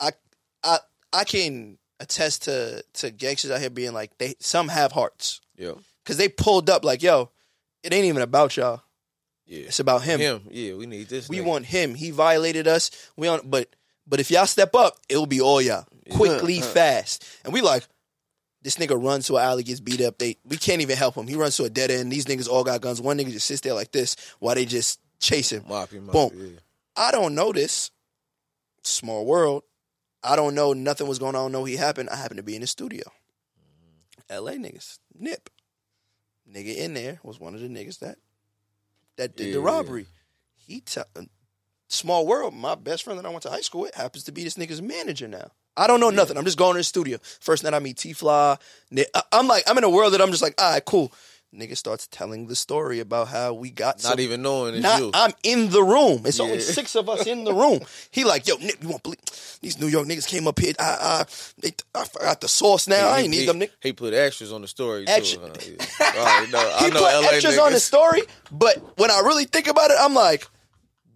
I, I, I can attest to to gangsters out here being like they some have hearts Yeah. because they pulled up like yo, it ain't even about y'all. Yeah. It's about him. Him. Yeah, we need this. We nigga. want him. He violated us. We on, but but if y'all step up, it'll be all y'all quickly, uh-huh. fast. And we like, this nigga runs to an alley, gets beat up. They we can't even help him. He runs to a dead end. These niggas all got guns. One nigga just sits there like this while they just chase him. Mop him up, Boom. yeah. I don't know this. Small world. I don't know nothing was going on. No, he happened. I happened to be in the studio. L.A. niggas, Nip, nigga in there was one of the niggas that that did Yeah, the yeah. robbery. He tell small world. My best friend that I went to high school with happens to be this nigga's manager now. I don't know nothing. I'm just going to the studio. First night I meet T Fly. I'm like, I'm in a world that I'm just like, all right, cool. Nigga starts telling the story about how we got Not some- even knowing it's not, you. I'm in the room. It's only six of us in the room. He like, yo, Nick, you won't believe these New York niggas came up here. I, I, they, I forgot the sauce now. I he, need them. He put extras on the story Extra- too. huh? Yeah. Right, no, He know put LA extras niggas. on the story, but when I really think about it, I'm like,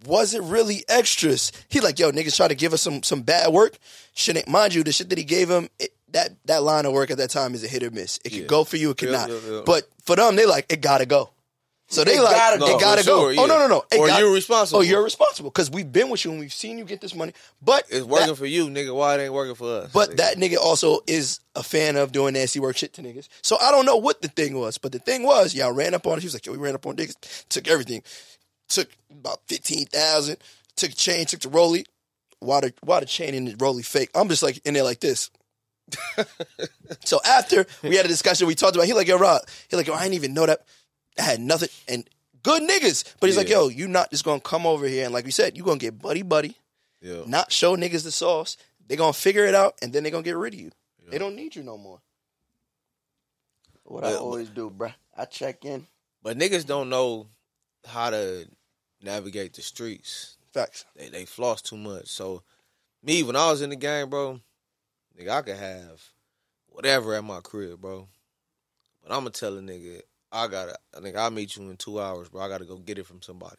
was it really extras? He like, yo, niggas try to give us some some bad work. Shit, ain't- mind you, the shit that he gave him, it, that that line of work at that time is a hit or miss. It could Yeah. go for you, it could Yeah, not. yeah, yeah. But for them, they like, it gotta go. So they It like, gotta it go. gotta For go. sure, Oh no, yeah. no, no. It Or got- you're responsible. Oh, you're responsible because we've been with you and we've seen you get this money. But It's working that- for you, nigga. Why it ain't working for us? but nigga? that nigga also is a fan of doing nasty work shit to niggas. So I don't know what the thing was, but the thing was, y'all ran up on it. He was like, yo, we ran up on niggas, took everything, took about fifteen thousand, took a chain, took the rollie. Why the why the chain and the rollie fake? I'm just like in there like this. so after we had a discussion, we talked about. He like, yo, Rod. He like, yo, I didn't even know that. I had nothing and good niggas. But he's like, yo, you not just gonna come over here and like we said, you gonna get buddy buddy yeah. not show niggas the sauce. They gonna figure it out and then they gonna get rid of you. They don't need you no more. What I always do, bruh. I check in. But niggas don't know how to navigate the streets. Facts. They they floss too much. So me, when I was in the game, bro, nigga, I could have whatever at my crib, bro. But I'm gonna tell a nigga, I gotta, I think I'll meet you in two hours, bro. I gotta go get it from somebody.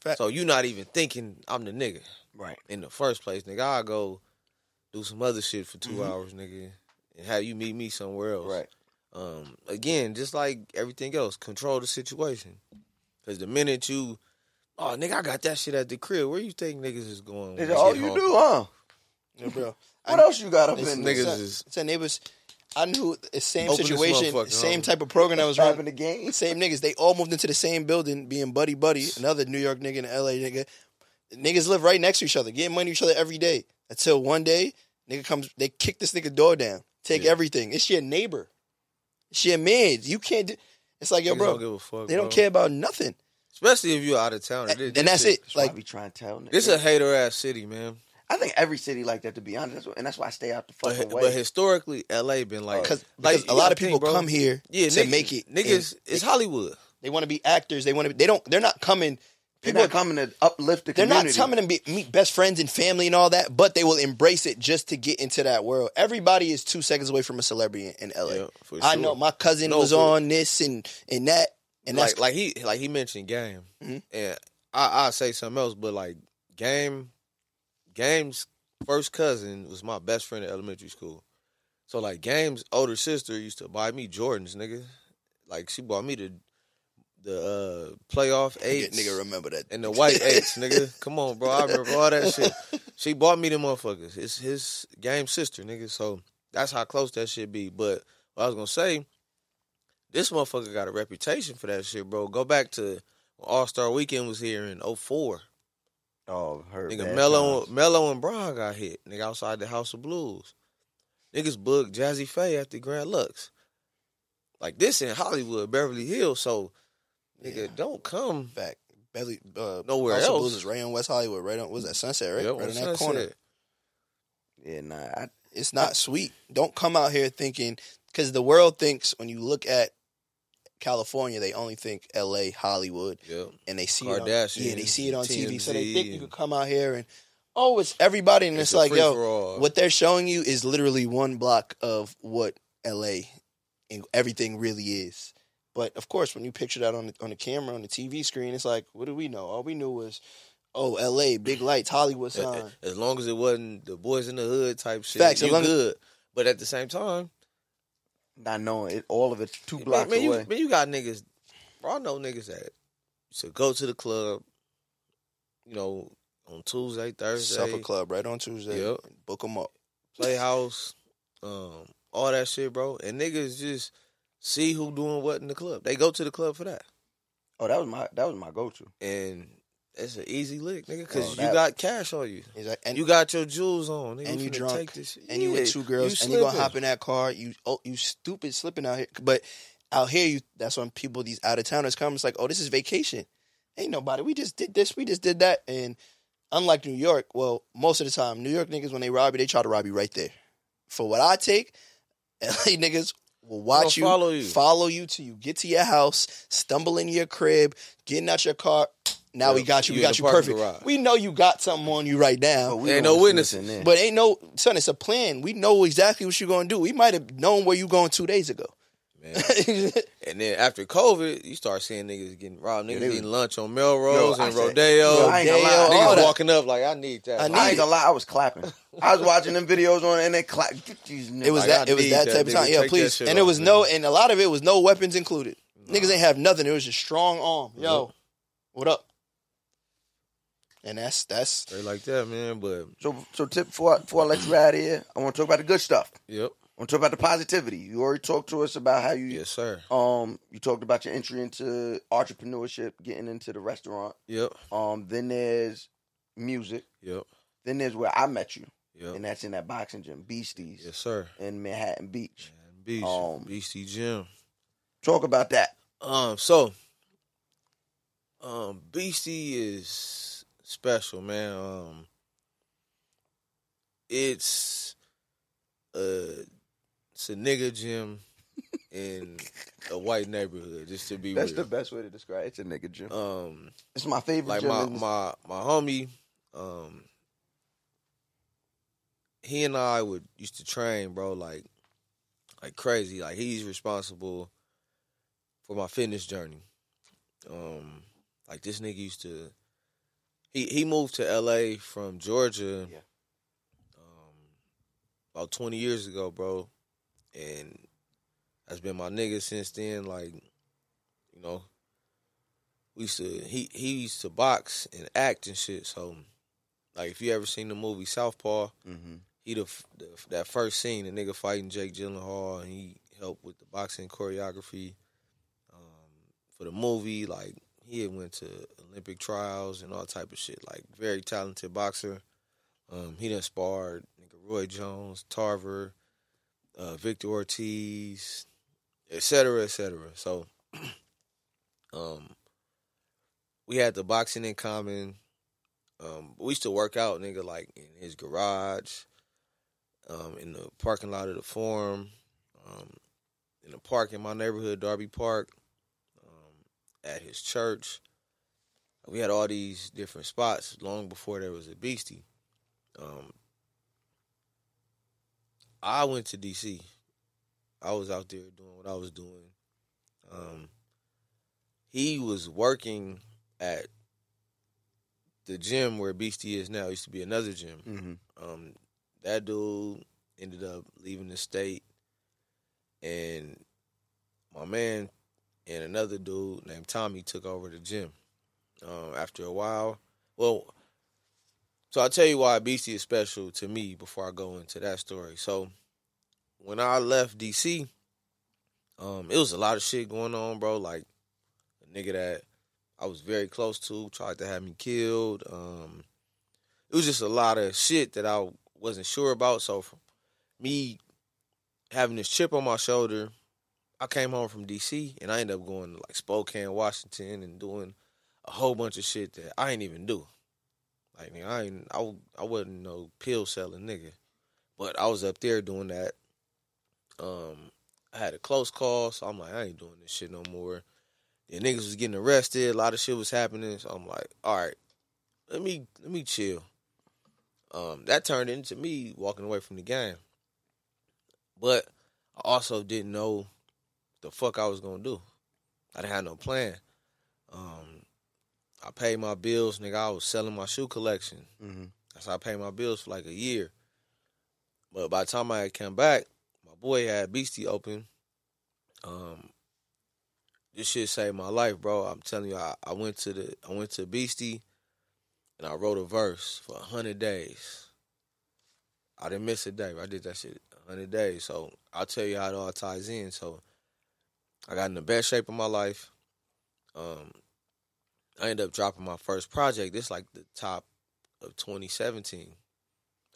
Fact. So you not even thinking I'm the nigga Right. in the first place, nigga. I'll go do some other shit for 2 Mm-hmm. hours, nigga, and have you meet me somewhere else. Right. Um, again, just like everything else, control the situation. Cause the minute you, oh nigga, I got that shit at the crib. Where you think niggas is going? Is that all you home? do, huh? Yeah, bro. What else you got up This in niggas there? is- Said neighbors. I knew the same situation, same type of program that was running. the game. Same niggas. They all moved into the same building, being buddy buddy. Another New York nigga and LA nigga. Niggas live right next to each other, getting money to each other every day. Until one day, nigga comes, they kick this nigga door down, take Yeah. everything. It's your neighbor. It's your man. You can't. Do, it's like yo, Niggas bro. don't give a fuck, they don't bro. care about nothing. Especially if you're out of town. And, and that's shit- it. That's why I Like be trying to tell niggas. This a hater ass city, man. I think every city like that, to be honest, That's what- and that's why I stay out the But, fucking but way. historically, LA been like because like because a lot of people come here yeah, to niggas, make it. Niggas, and it's they, Hollywood. they want to be actors. They want to. They don't. They're not coming. They're People not coming to uplift the community. They're community. not coming to be, meet best friends and family and all that, but they will embrace it just to get into that world. Everybody is two seconds away from a celebrity in, in LA. Yeah, for I know my cousin No, was on this and and that, and like like he like he mentioned game, Mhm. and I I say something else, but like game, game's first cousin was my best friend at elementary school. So like game's older sister used to buy me Jordans, nigga. Like she bought me the the uh playoff eights nigga remember that. and the white eights, nigga. Come on, bro. I remember all that shit. She bought me the motherfuckers. It's his game sister, nigga. So that's how close that shit be. But what I was gonna say, this motherfucker got a reputation for that shit, bro. Go back to All Star Weekend was here in 04. Oh, heard Nigga, Mello, times. Mello and Brian got hit. Nigga, outside the House of Blues. Niggas booked Jazze Pha at the Grand Lux. Like this in Hollywood, Beverly Hills. So, nigga, don't come. back. Belly, uh, Nowhere House of else. Blues is right on West Hollywood, right on. Was that Sunset? Right, right in that corner. Yeah, nah. I, It's not sweet. Don't come out here thinking because the world thinks when you look at California, they only think L.A., Hollywood. Yep. and they see it on, yeah, they see it on TV. So they think you could come out here and oh, it's everybody, and It's it's, like yo, what they're showing you is literally one block of what LA and everything really is. But of course, when you picture that on the, on the camera on the TV screen, it's like, what do we know? All we knew was, oh, L.A. big lights, Hollywood sign. As long as it wasn't the boys in the hood type shit, Facts, you good. But at the same time, Not knowing it, all of it's two man, blocks man, away. you, man, you got niggas. Bro, I know niggas that so go to the club, you know, on Tuesday, Thursday, Supper club right on Tuesday. Yep. Book them up. Playhouse, um, all that shit, bro. And niggas just see who doing what in the club. They go to the club for that, oh, that was my that was my go to. and it's an easy lick, nigga, because Oh, you that- got cash on you. And you got your jewels on, nigga. and you finna drunk, take this shit. and you Yeah, with two girls, and you gonna slipping. hop in that car. You oh, you stupid slipping out here. But out here, you that's when people these out of towners come. It's like, oh, this is vacation. Ain't nobody. We just did this. We just did that. And unlike New York, well, most of the time, New York niggas when they rob you, they try to rob you right there. For what I take, LA niggas will watch you, They'll follow you. follow you till you get to your house, stumble in your crib, getting out your car. Now we got you. you We in got you perfect. garage. We know you got something on you right now. But we Ain't no see witness in there. But ain't no son. It's a plan. We know exactly what you're gonna do. We might have known where you going two days ago. Man. And then after COVID, you start seeing niggas getting robbed. Niggas they was- eating lunch on Melrose Yo, I and said- Rodeo. Yo, I ain't gonna lie, Niggas all walking up like, I need that. I I need ain't it. gonna lie, I was clapping. I was watching them videos on it and they clap. Get these niggas. it was Like, that. I It was that that, type of time. Yeah, please. And it was no. And a lot of it was no weapons included. Niggas ain't have nothing. It was just strong arm. Yo, what up? And that's that's they like that, man. But So, so tip before I, before I let you out of here, I want to talk about the good stuff. yep, I want to talk about the positivity. You already talked to us about how you, yes, sir. um, you talked about your entry into entrepreneurship, getting into the restaurant. Yep, Um, then there's music. yep, Then there's where I met you, yep. and that's in that boxing gym, Beasties, Yes, sir. in Manhattan Beach. Man, Beast, Um, Beastie Gym. Talk about that. Um, so, um, Beastie is special, man. Um, it's a it's a nigga gym in a white neighborhood, just to be That's real. the best way to describe it. It's a nigga gym. Um, it's my favorite like gym. my this- my my homie, um, he and I would used to train, bro, like like crazy. Like he's responsible for my fitness journey. Um, like this nigga used to. He he moved to L.A. from Georgia. Yeah. Um, about twenty years ago, bro, and that's been my nigga since then. Like, you know, we used to he he used to box and act and shit. So, like, if you ever seen the movie Southpaw, Mhm. he the, the that first scene, the nigga fighting Jake Gyllenhaal, and he helped with the boxing choreography um, for the movie. Like, he had went to Olympic trials and all type of shit. Like, very talented boxer. Um, he done sparred nigga Roy Jones, Tarver, uh, Victor Ortiz, et cetera, et cetera. So, um, we had the boxing in common. Um, we used to work out, nigga, like in his garage, um, in the parking lot of the Forum, um, in the park in my neighborhood, Darby Park, at his church. We had all these different spots long before there was a Beastie. Um, I went to DC. I was out there doing what I was doing. Um, he was working at the gym where Beastie is now. It used to be another gym. Mhm. Um, that dude ended up leaving the state, and my man and another dude named Tommy took over the gym. Um, after a while, well, so I'll tell you why Beastie is special to me before I go into that story. So when I left DC, um, it was a lot of shit going on, bro. Like a nigga that I was very close to tried to have me killed. Um, it was just a lot of shit that I wasn't sure about. So me having this chip on my shoulder, I came home from DC and I ended up going to like Spokane, Washington, and doing a whole bunch of shit that I ain't even do. Like I ain't I, I wasn't no pill selling nigga, but I was up there doing that. Um, I had a close call, so I'm like, I ain't doing this shit no more. The niggas was getting arrested, a lot of shit was happening, so I'm like, all right, let me let me chill. Um, that turned into me walking away from the game, but I also didn't know the fuck I was gonna do. I didn't have no plan. Um, I paid my bills, nigga. I was selling my shoe collection. Mm-hmm. That's how I paid my bills for like a year. But by the time I had come back, my boy had Beastie open. Um, this shit saved my life, bro. I'm telling you, I, I went to the I went to Beastie, and I wrote a verse for hundred days. I didn't miss a day. I did that shit hundred days. So I'll tell you how it all ties in. So I got in the best shape of my life. Um, I ended up dropping my first project. This like the top of 2017.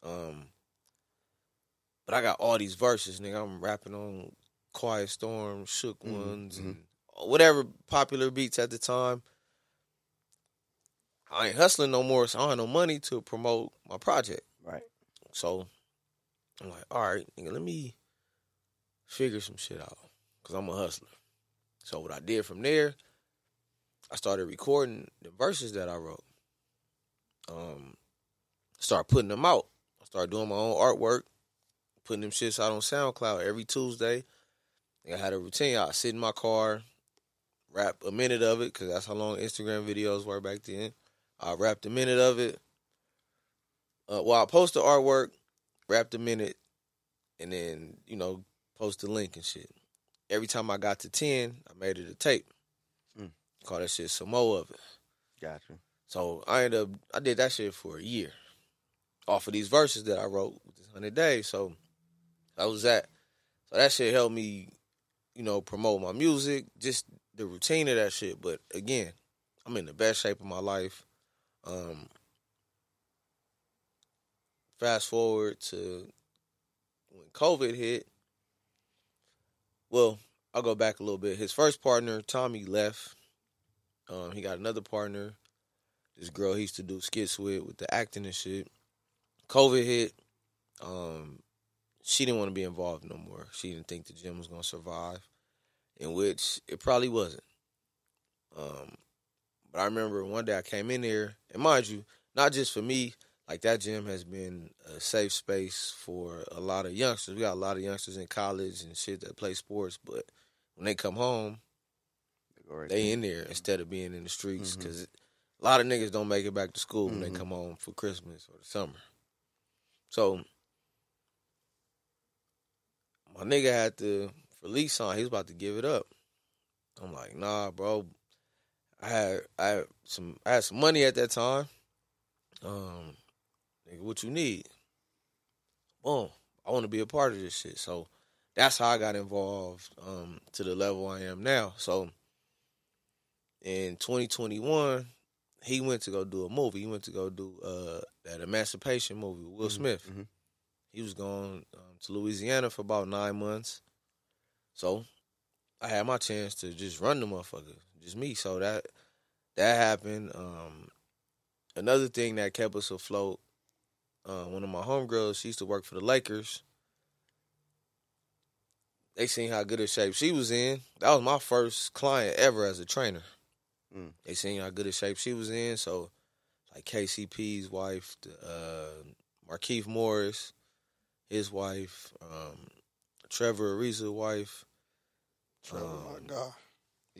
Um, but I got all these verses, nigga. I'm rapping on Quiet Storm, Shook Mhm, Ones, mhm. and whatever popular beats at the time. I ain't hustling no more, so I don't have no money to promote my project. Right. So I'm like, all right, nigga, let me figure some shit out because I'm a hustler. So what I did from there, I started recording the verses that I wrote. Um, start putting them out. I started doing my own artwork, putting them shits out on SoundCloud every Tuesday. I had a routine. I sit in my car, rap a minute of it because that's how long Instagram videos were back then. I rapped a minute of it. Uh, well, I post the artwork, rapped a minute, and then you know post the link and shit. Every time I got to ten, I made it a tape. Mm. Call that shit some more of it. Gotcha. So I ended up I did that shit for a year. Off of these verses that I wrote with this hundred days. So that was that. So that shit helped me, you know, promote my music, just the routine of that shit. But again, I'm in the best shape of my life. Um fast forward to when COVID hit. Well, I'll go back a little bit. His first partner, Tommy, left. Um, he got another partner this girl he used to do skits with with the acting and shit. COVID hit. Um, she didn't want to be involved no more. She didn't think the gym was gonna survive, in which it probably wasn't. Um, but I remember one day I came in there, and mind you, not just for me. Like that gym has been a safe space for a lot of youngsters. We got a lot of youngsters in college and shit that play sports, but when they come home, right they there. in there instead of being in the streets because a lot of niggas don't make it back to school when Mhm. they come home for Christmas or the summer. So my nigga had to release on. He was about to give it up. I'm like, nah, bro. I had I had some I had some money at that time. Um, nigga, what you need? Boom. I want to be a part of this shit. So that's how I got involved um, to the level I am now. So in 2021, he went to go do a movie. He went to go do uh, that Emancipation movie with Will Mhm, Smith. mhm. He was gone um, to Louisiana for about nine months. So I had my chance to just run the motherfucker, just me. So that that happened. Um, another thing that kept us afloat. Uh, one of my homegirls, she used to work for the Lakers. They seen how good a shape she was in. That was my first client ever as a trainer. Mm. They seen how good a shape she was in. So, like KCP's wife, uh, Markieff Morris, his wife, um, Trevor Ariza's wife. Trevor, my Um, God.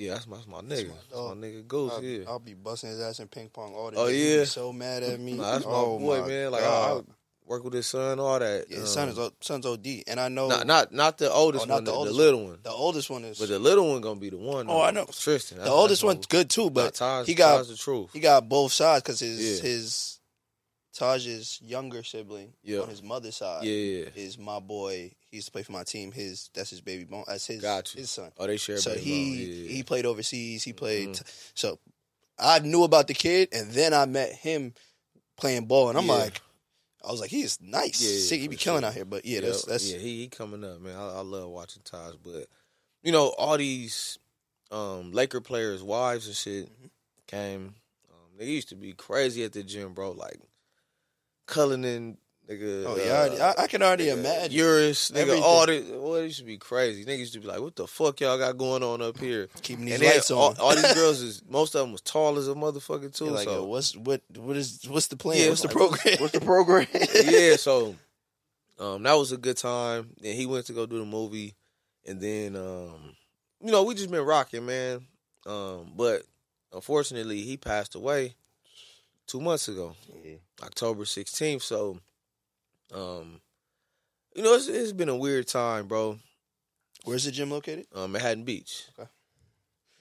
Yeah, that's my, that's my That's nigga. my That's my, nigga Goose. I'll, yeah. I'll be busting his ass in ping pong all day. Oh, yeah? so mad at me. Nah, that's my oh, boy, my man. Like I, I work with his son, all that. yeah, his son Um, is son's OD, and I know not not not the oldest Oh, not one, the the, the little one. the oldest one is But the little one gonna be the one. Oh, though. I know. Tristan. the oldest one's good too. But he got the truth. he got both sides because his Yeah. his Taj's younger sibling Yeah. on his mother's side Yeah, yeah. is my boy. He used to play for my team. His that's his baby bone. That's his Got you. his son. Oh, they share. so baby he. He played overseas. He played. Mhm. So I knew about the kid, and then I met him playing ball, and I'm like, I was like, he is nice. Yeah, Sick. He be killing sure. out here. But yeah, that's that's yeah. He he coming up, man. I, I love watching Taj, but you know all these um Laker players' wives and shit Mm-hmm. came. Um, they used to be crazy at the gym, bro. Like Cullinan, nigga. Oh yeah, I, I, I can already nigga, imagine. Urus, nigga, Everything. all this. Well, it used to be crazy. Niggas used to be like, "What the fuck y'all got going on up here?" Keeping these and lights all, on. all these girls is most of them was tall as a motherfucker too. You're like, so yo, what's what what is what's the plan? Yeah, what's the program? What's the program? yeah, so um, that was a good time. Then he went to go do the movie, and then um, you know we just been rocking, man. Um, but unfortunately, he passed away two months ago, Yeah. October 16th. So, um, you know, it's, it's been a weird time, bro. Where's the gym located? Um, Manhattan Beach. Okay.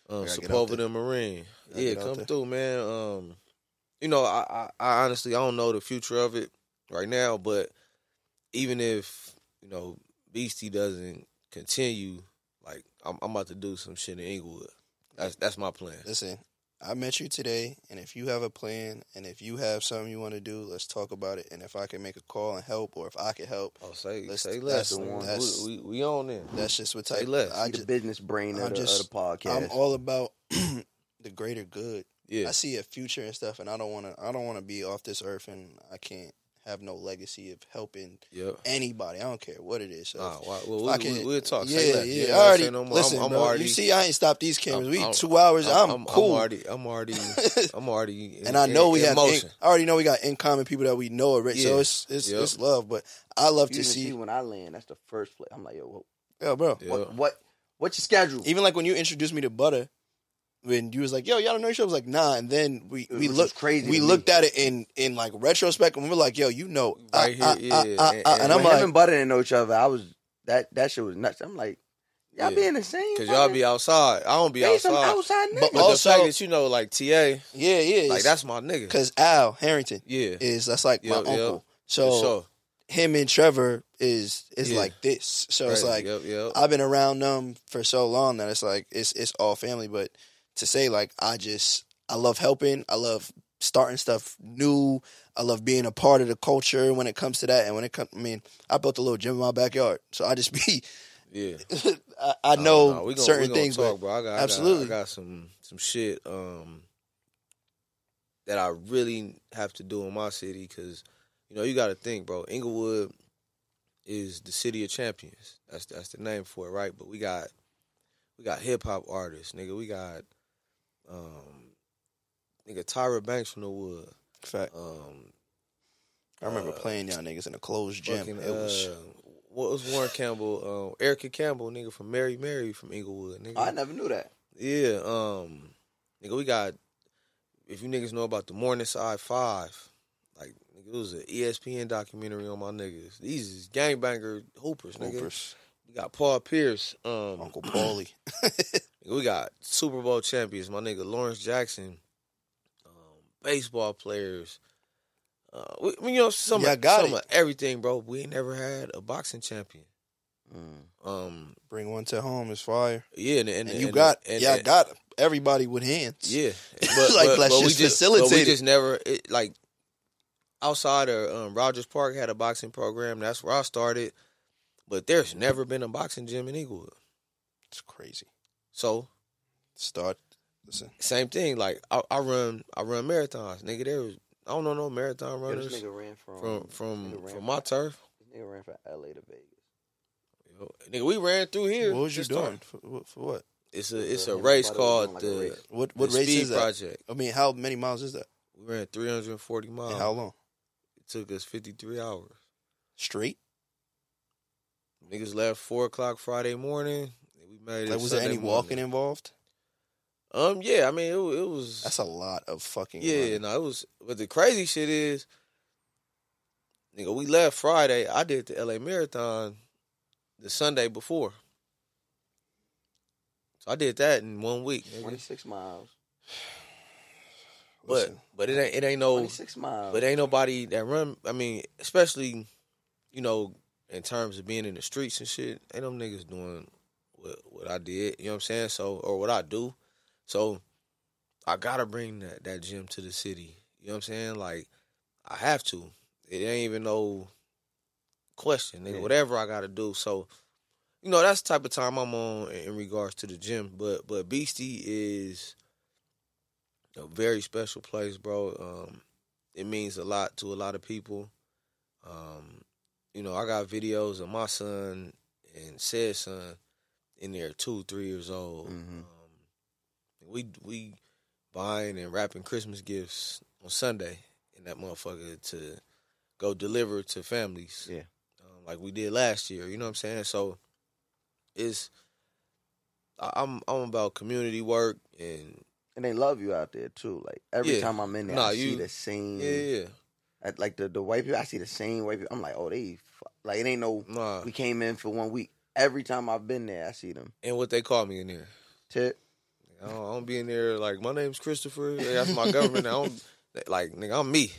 Um. Sepulveda Marine. Yeah, come through, man. Um, you know, I, I, I honestly I don't know the future of it right now, but even if you know Beastie doesn't continue, like I'm, I'm about to do some shit in Inglewood. That's that's my plan. Listen, I met you today, and if you have a plan, and if you have something you want to do, let's talk about it. And if I can make a call and help, or if I can help, Oh, say Let's- say that's less. the one. That's- We, we, we on there. that's just what Say type. less. I He the just, business brain I'm of the, just- of the podcast. I'm all about the greater good. Yeah. I see a future and stuff, and I don't want to. I don't want to be off this earth, and I can't have no legacy of helping Yep. anybody. I don't care what it is. So Nah, if- well, I we, can- we, we'll talk. Yeah, Say less. yeah. I already no more. listen, I'm, I'm bro. already, you see, I ain't stopped these cameras. I'm- we I'm- two hours. I'm, cool. I'm already. I'm already. I'm already. In, and I know in, we in have. In, motion. I already know we got in common people that we know already. So it's it's, Yep. it's love. But I love you to see. see when I land. That's the first place. I'm like, yo, Yeah, bro. Yeah. what, what, what's your schedule? Even like when you introduced me to Butter, when you was like, "Yo, y'all don't know each other," I was like, "Nah." And then we we was looked crazy We looked at it in in like retrospect, and we were like, "Yo, you know, Right uh, here, uh, yeah. uh, uh, And- uh," and and I'm when like, him and Butter didn't know each other, I was that that shit was nuts. I'm like, y'all Yeah. be in the same. Cause y'all be outside. I don't be They some outside. outside But niggas. But Also- the fact that you know, like TA, "Yeah, yeah," like that's my nigga. because Al Harrington Yeah, is that's like my Yep, yep. uncle. For So sure. him and Trevor is is Yeah. like this. So it's like yep, yep. I've been around them for so long that it's like it's it's all family. But to say like I just I love helping. I love starting stuff new. I love being a part of the culture when it comes to that. And when it comes, I mean, I built a little gym in my backyard, so I just be. yeah. I, I No, know no, gonna- certain things, talk, but bro. I got, I got- absolutely. I got, some some shit um that I really have to do in my city because you know you got to think, bro. Inglewood is the city of champions. That's that's the name for it, right? But we got we got hip hop artists, nigga. We got um nigga Tyra Banks from the Wood. fact, Um, I remember uh, playing y'all niggas in a closed gym. fucking, it was uh, what was Warren Campbell? Um, Erica Campbell, nigga from Mary Mary from Inglewood, nigga. I never knew that. Yeah, um, nigga, we got. If you niggas know about the Morningside Five, like nigga, it was an ESPN documentary on my niggas. These is gangbanger hoopers, nigga. Hoopers. We got Paul Pierce, um, Uncle Paulie. we got Super Bowl champions, my nigga Lawrence Jackson, um, baseball players. Uh, we, we, you know some, Yeah, got some it. of everything, bro. We ain't never had a boxing champion. Mm. Um, Bring one to home is fire. yeah, and, and, And you and- got and- yeah, got everybody with hands. Yeah, Like, let's we just But facilitate we just never it, like outside of um, Rogers Park had a boxing program. That's where I started. But there's never been a boxing gym in Inglewood. It's crazy. So Start. Listen, same thing. Like I, I run, I run marathons, nigga. There was I don't know no marathon Yo, runners this nigga ran from from from nigga ran from my turf. This nigga ran from L.A. to Vegas. Yo, Nigga, we ran through here. what was you doing for, what- for what? It's a it's a him race and called like the, race. What what the race Speed is that? Project. I mean, how many miles is that? We ran 340 miles. And how long? It took us 53 hours. Straight? Niggas left four o'clock Friday morning. We made it. Like, was there Sunday any walking morning. involved? Um, yeah. I mean, it, wa- it was. That's a lot of fucking. yeah. running. No, it was. But the crazy shit is, nigga, we left Friday. I did the LA Marathon the Sunday before. So I did that in one week. nigga. 26 miles. But Listen, but it ain't it ain't no 26 miles. but ain't nobody that run. I mean, especially you know in terms of being in the streets and shit. Ain't them niggas doing what what I did. You know what I'm saying? So or what I do. So I gotta bring that that gym to the city. You know what I'm saying? Like I have to. It ain't even no question, nigga. Yeah. Whatever I gotta do. So you know that's the type of time I'm on in regards to the gym. But but Beastie is a very special place, bro. Um, it means a lot to a lot of people. Um, you know, I got videos of my son and said son in there, two, three years old. Mhm. Um, we we buying and wrapping Christmas gifts on Sunday in that motherfucker to go deliver to families. Yeah. um, like we did last year. You know what I'm saying? So it's I- I'm I'm about community work and And they love you out there too. Like every Yeah. time I'm in there, Nah, I see the same. yeah, yeah. At, like the the white people, I see the same white people. I'm like, oh, they fu- like it ain't no. Nah. We came in for one week. Every time I've been there, I see them. And what they call me in there. Tip. I don't, I don't be in there like my name's Christopher. That's my government. I don't like nigga. I'm me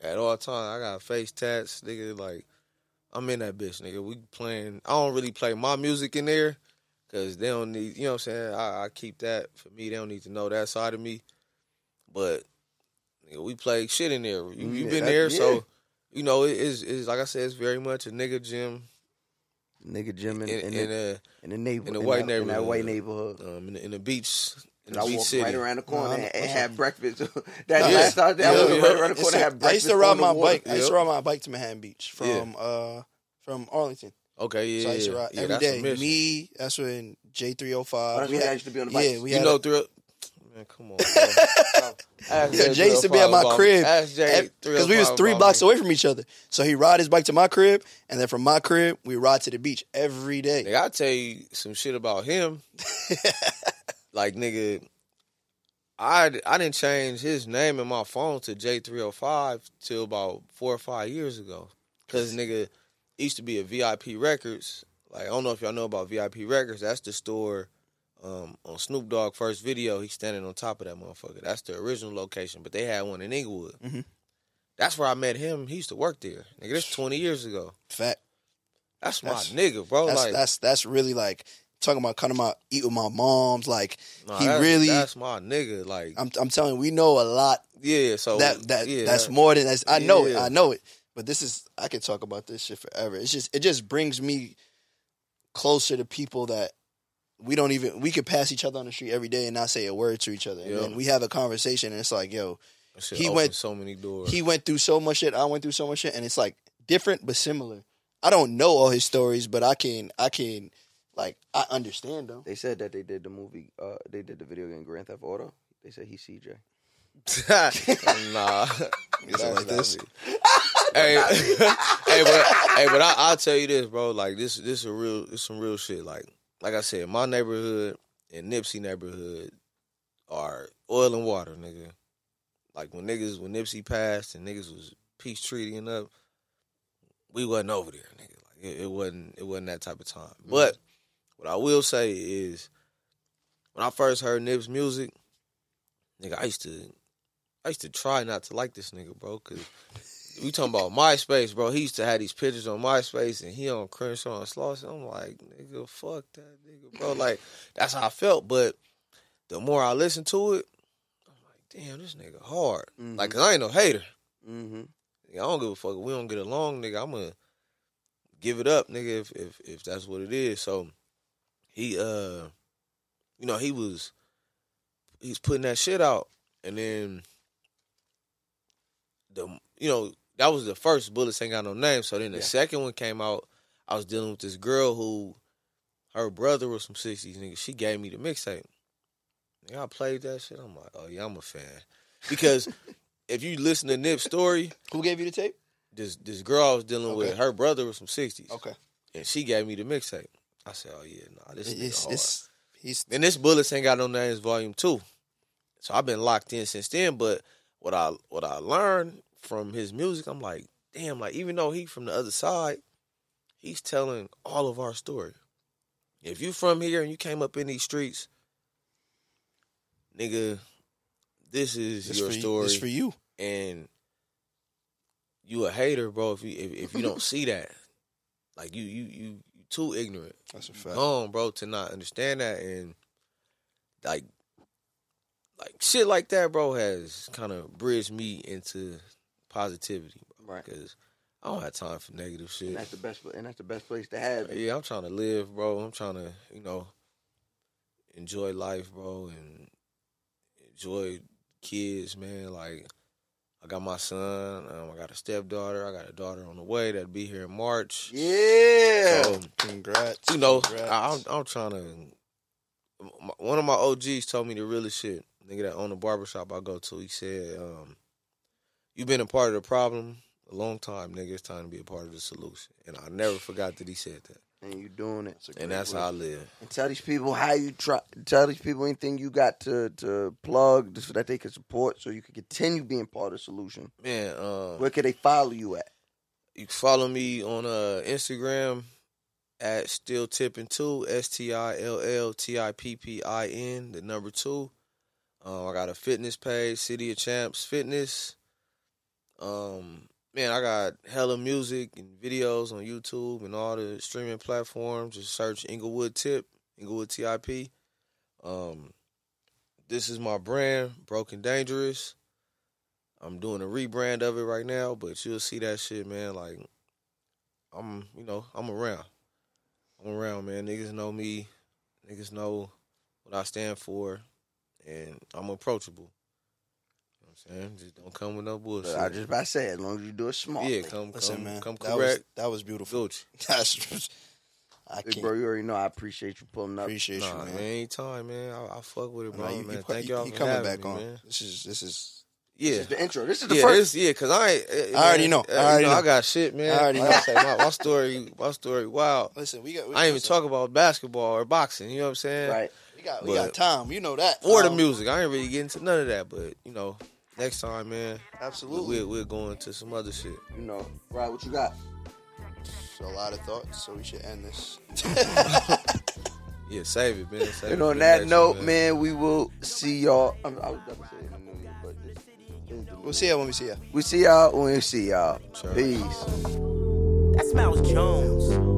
at all times. I got face tats, nigga. Like I'm in that bitch, nigga. We playing. I don't really play my music in there because they don't need. You know what I'm saying? I, I keep that for me. They don't need to know that side of me. But nigga, we play shit in there. You, you Yeah, been that- there, yeah. so you know it is. Is like I said, it's very much a nigga gym Nigga gym in, in, in, in, the, a in the neighborhood, in the white that, neighborhood, in that white neighborhood. um, in the, in the beach, in the I beach walked city. right around the corner Nah, I and, know- and had breakfast. that Yeah. last time, I Yeah, was yeah. right around the corner. a- had I used to ride my water. bike. I used to ride my bike to Manhattan Beach from uh from Arlington. Okay, yeah, So I used to yeah. ride yeah, every that's day. Me, that's when J three hundred five. that's when I used to be on the bike. Yeah, we you had know a- through man, come on. Bro. Ask Yeah, Jay used to be at my crib because we was three blocks me. away from each other. So he ride his bike to my crib, and then from my crib we ride to the beach every day. Nigga, I tell you some shit about him. like nigga, I I didn't change his name in my phone to J three hundred five till about four or five years ago. Cause nigga used to be a VIP Records. Like I don't know if y'all know about VIP Records. That's the store um, on Snoop Dogg first video. He's standing on top of that motherfucker. That's the original location, but they had one in Inglewood. Mhm. That's where I met him. He used to work there. Nigga, that's twenty years ago. Fact. That's my That's- nigga, bro. That's like that's that's really like talking about kind of my eat with my moms. Like Nah, he that's, really. that's my nigga. Like I'm I'm telling you, we know a lot. yeah, so that that yeah, that's that- more than that's, I know it. I know it. But this is I could talk about this shit forever. It's just it just brings me closer to people that we don't even we could pass each other on the street every day and not say a word to each other. Yeah. And then we have a conversation and it's like, yo, he went- so many doors. he went through so much shit, I went through so much shit, and it's like different but similar. I don't know all his stories, but I can I can like I understand them. They said that they did the movie. Uh, they did the video game Grand Theft Auto. They said he's CJ. nah, Is it like this? hey, hey, but hey, but I, I'll tell you this, bro. Like this, this is a real, this some real shit. Like, like I said, my neighborhood and Nipsey neighborhood are oil and water, nigga. Like when niggas, when Nipsey passed and niggas was peace treating up, we wasn't over there, nigga. Like it, it wasn't, it wasn't that type of time. Mm-hmm. But what I will say is, when I first heard Nip's music, nigga, I used to, I used to try not to like this nigga, bro, because we talking about MySpace, bro. He used to have these pictures on MySpace, and he on Crenshaw and Slauson. I'm like, nigga, fuck that nigga, bro. Like that's how I felt. But the more I listened to it, I'm like, damn, this nigga hard. Like, cause I ain't no hater. Mm-hmm. I don't give a fuck if we don't get along, nigga. I'm gonna give it up, nigga, if if if that's what it is. So he uh you know, he was he's putting that shit out and then the you know, that was the first Bullets Ain't Got No Name. So then the Yeah. second one came out, I was dealing with this girl who her brother was from sixties, nigga. She gave me the mixtape. I played that shit. I'm like, oh yeah, I'm a fan. Because if you listen to Nip's story, Who gave you the tape? this this girl I was dealing with, her brother was from sixties. Okay. And she gave me the mixtape. I said, Oh yeah, nah, this is hard. it's he's And this Bullets Ain't Got No Names Volume Two. So I've been locked in since then. But what I what I learned from his music, I'm like, damn, like even though he from the other side, he's telling all of our story. If you from here and you came up in these streets, nigga, this is it's your story It's for you. and you a hater, bro. If you if, if you don't see that, like you you you you too ignorant, That's a fact. gone, bro, to not understand that and like like shit like that, bro, has kind of bridged me into positivity, bro. Right. Because I don't have time for negative shit. And that's the best. And that's the best place to have. it. Yeah, I'm trying to live, bro. I'm trying to, you know, enjoy life, bro, and enjoy kids, man. Like, I got my son. Um, I got a stepdaughter. I got a daughter on the way that'll be here in March. Yeah. So, Congrats. you know, Congrats. I, I'm, I'm trying to. my- One of my OGs told me the realest shit. Nigga that owned the barbershop I go to, he said, um, "You've been a part of the problem a long time, nigga. It's time to be a part of the solution." And I never forgot that he said that. and you doing it. and that's how I live. And tell these people how you try. Tell these people anything you got to to plug so that they can support, so you can continue being part of the solution. Man, um, Where can they follow you at? you can follow me on uh, Instagram at still tipping two S T I L L T I P P I N the number two. Um, I got a fitness page, City of Champs Fitness. Um, man, I got hella music and videos on YouTube and all the streaming platforms. Just search Inglewood Tip, Inglewood TIP. Um, this is my brand, Broken Dangerous. I'm doing a rebrand of it right now, but you'll see that shit, man. Like, I'm, you know, I'm around. I'm around, man. Niggas know me. Niggas know what I stand for, and I'm approachable. You know what I'm saying? Just don't come with no bullshit. I just about to say, as long as you do it smart. yeah, come, Listen, come, man, come that correct. was that was beautiful. Gucci. That's I Big can't bro, you already know I appreciate you pulling up. appreciate Nah, you, man. man. Anytime, man. I, I fuck with it, bro, Nah, you, man. you, put- Thank you- y'all you for coming back me, on. man. This is this is Yeah. This is the intro. This is the yeah, first. it's- yeah, cause I ain't. eh, I already know. eh, I you already know, I got shit, man. I already Like know. say, my, my story, my story. Wow. listen. We got. We, I ain't even talk about basketball or boxing. You know what I'm saying? Right. We got we but- got time. You know that. Or the Um, music. I ain't really getting into none of that, but you know, next time, man, Absolutely. We're, we'll go into some other shit. You know, right? What you got? A lot of thoughts, so we should end this. Yeah, save it, man. Save And it on that note, one, man, we will see y'all. I, I was about to say in the new year, but this is the We'll see ya when we see ya. We see y'all when we see y'all. Sure. Peace. That smells Jones.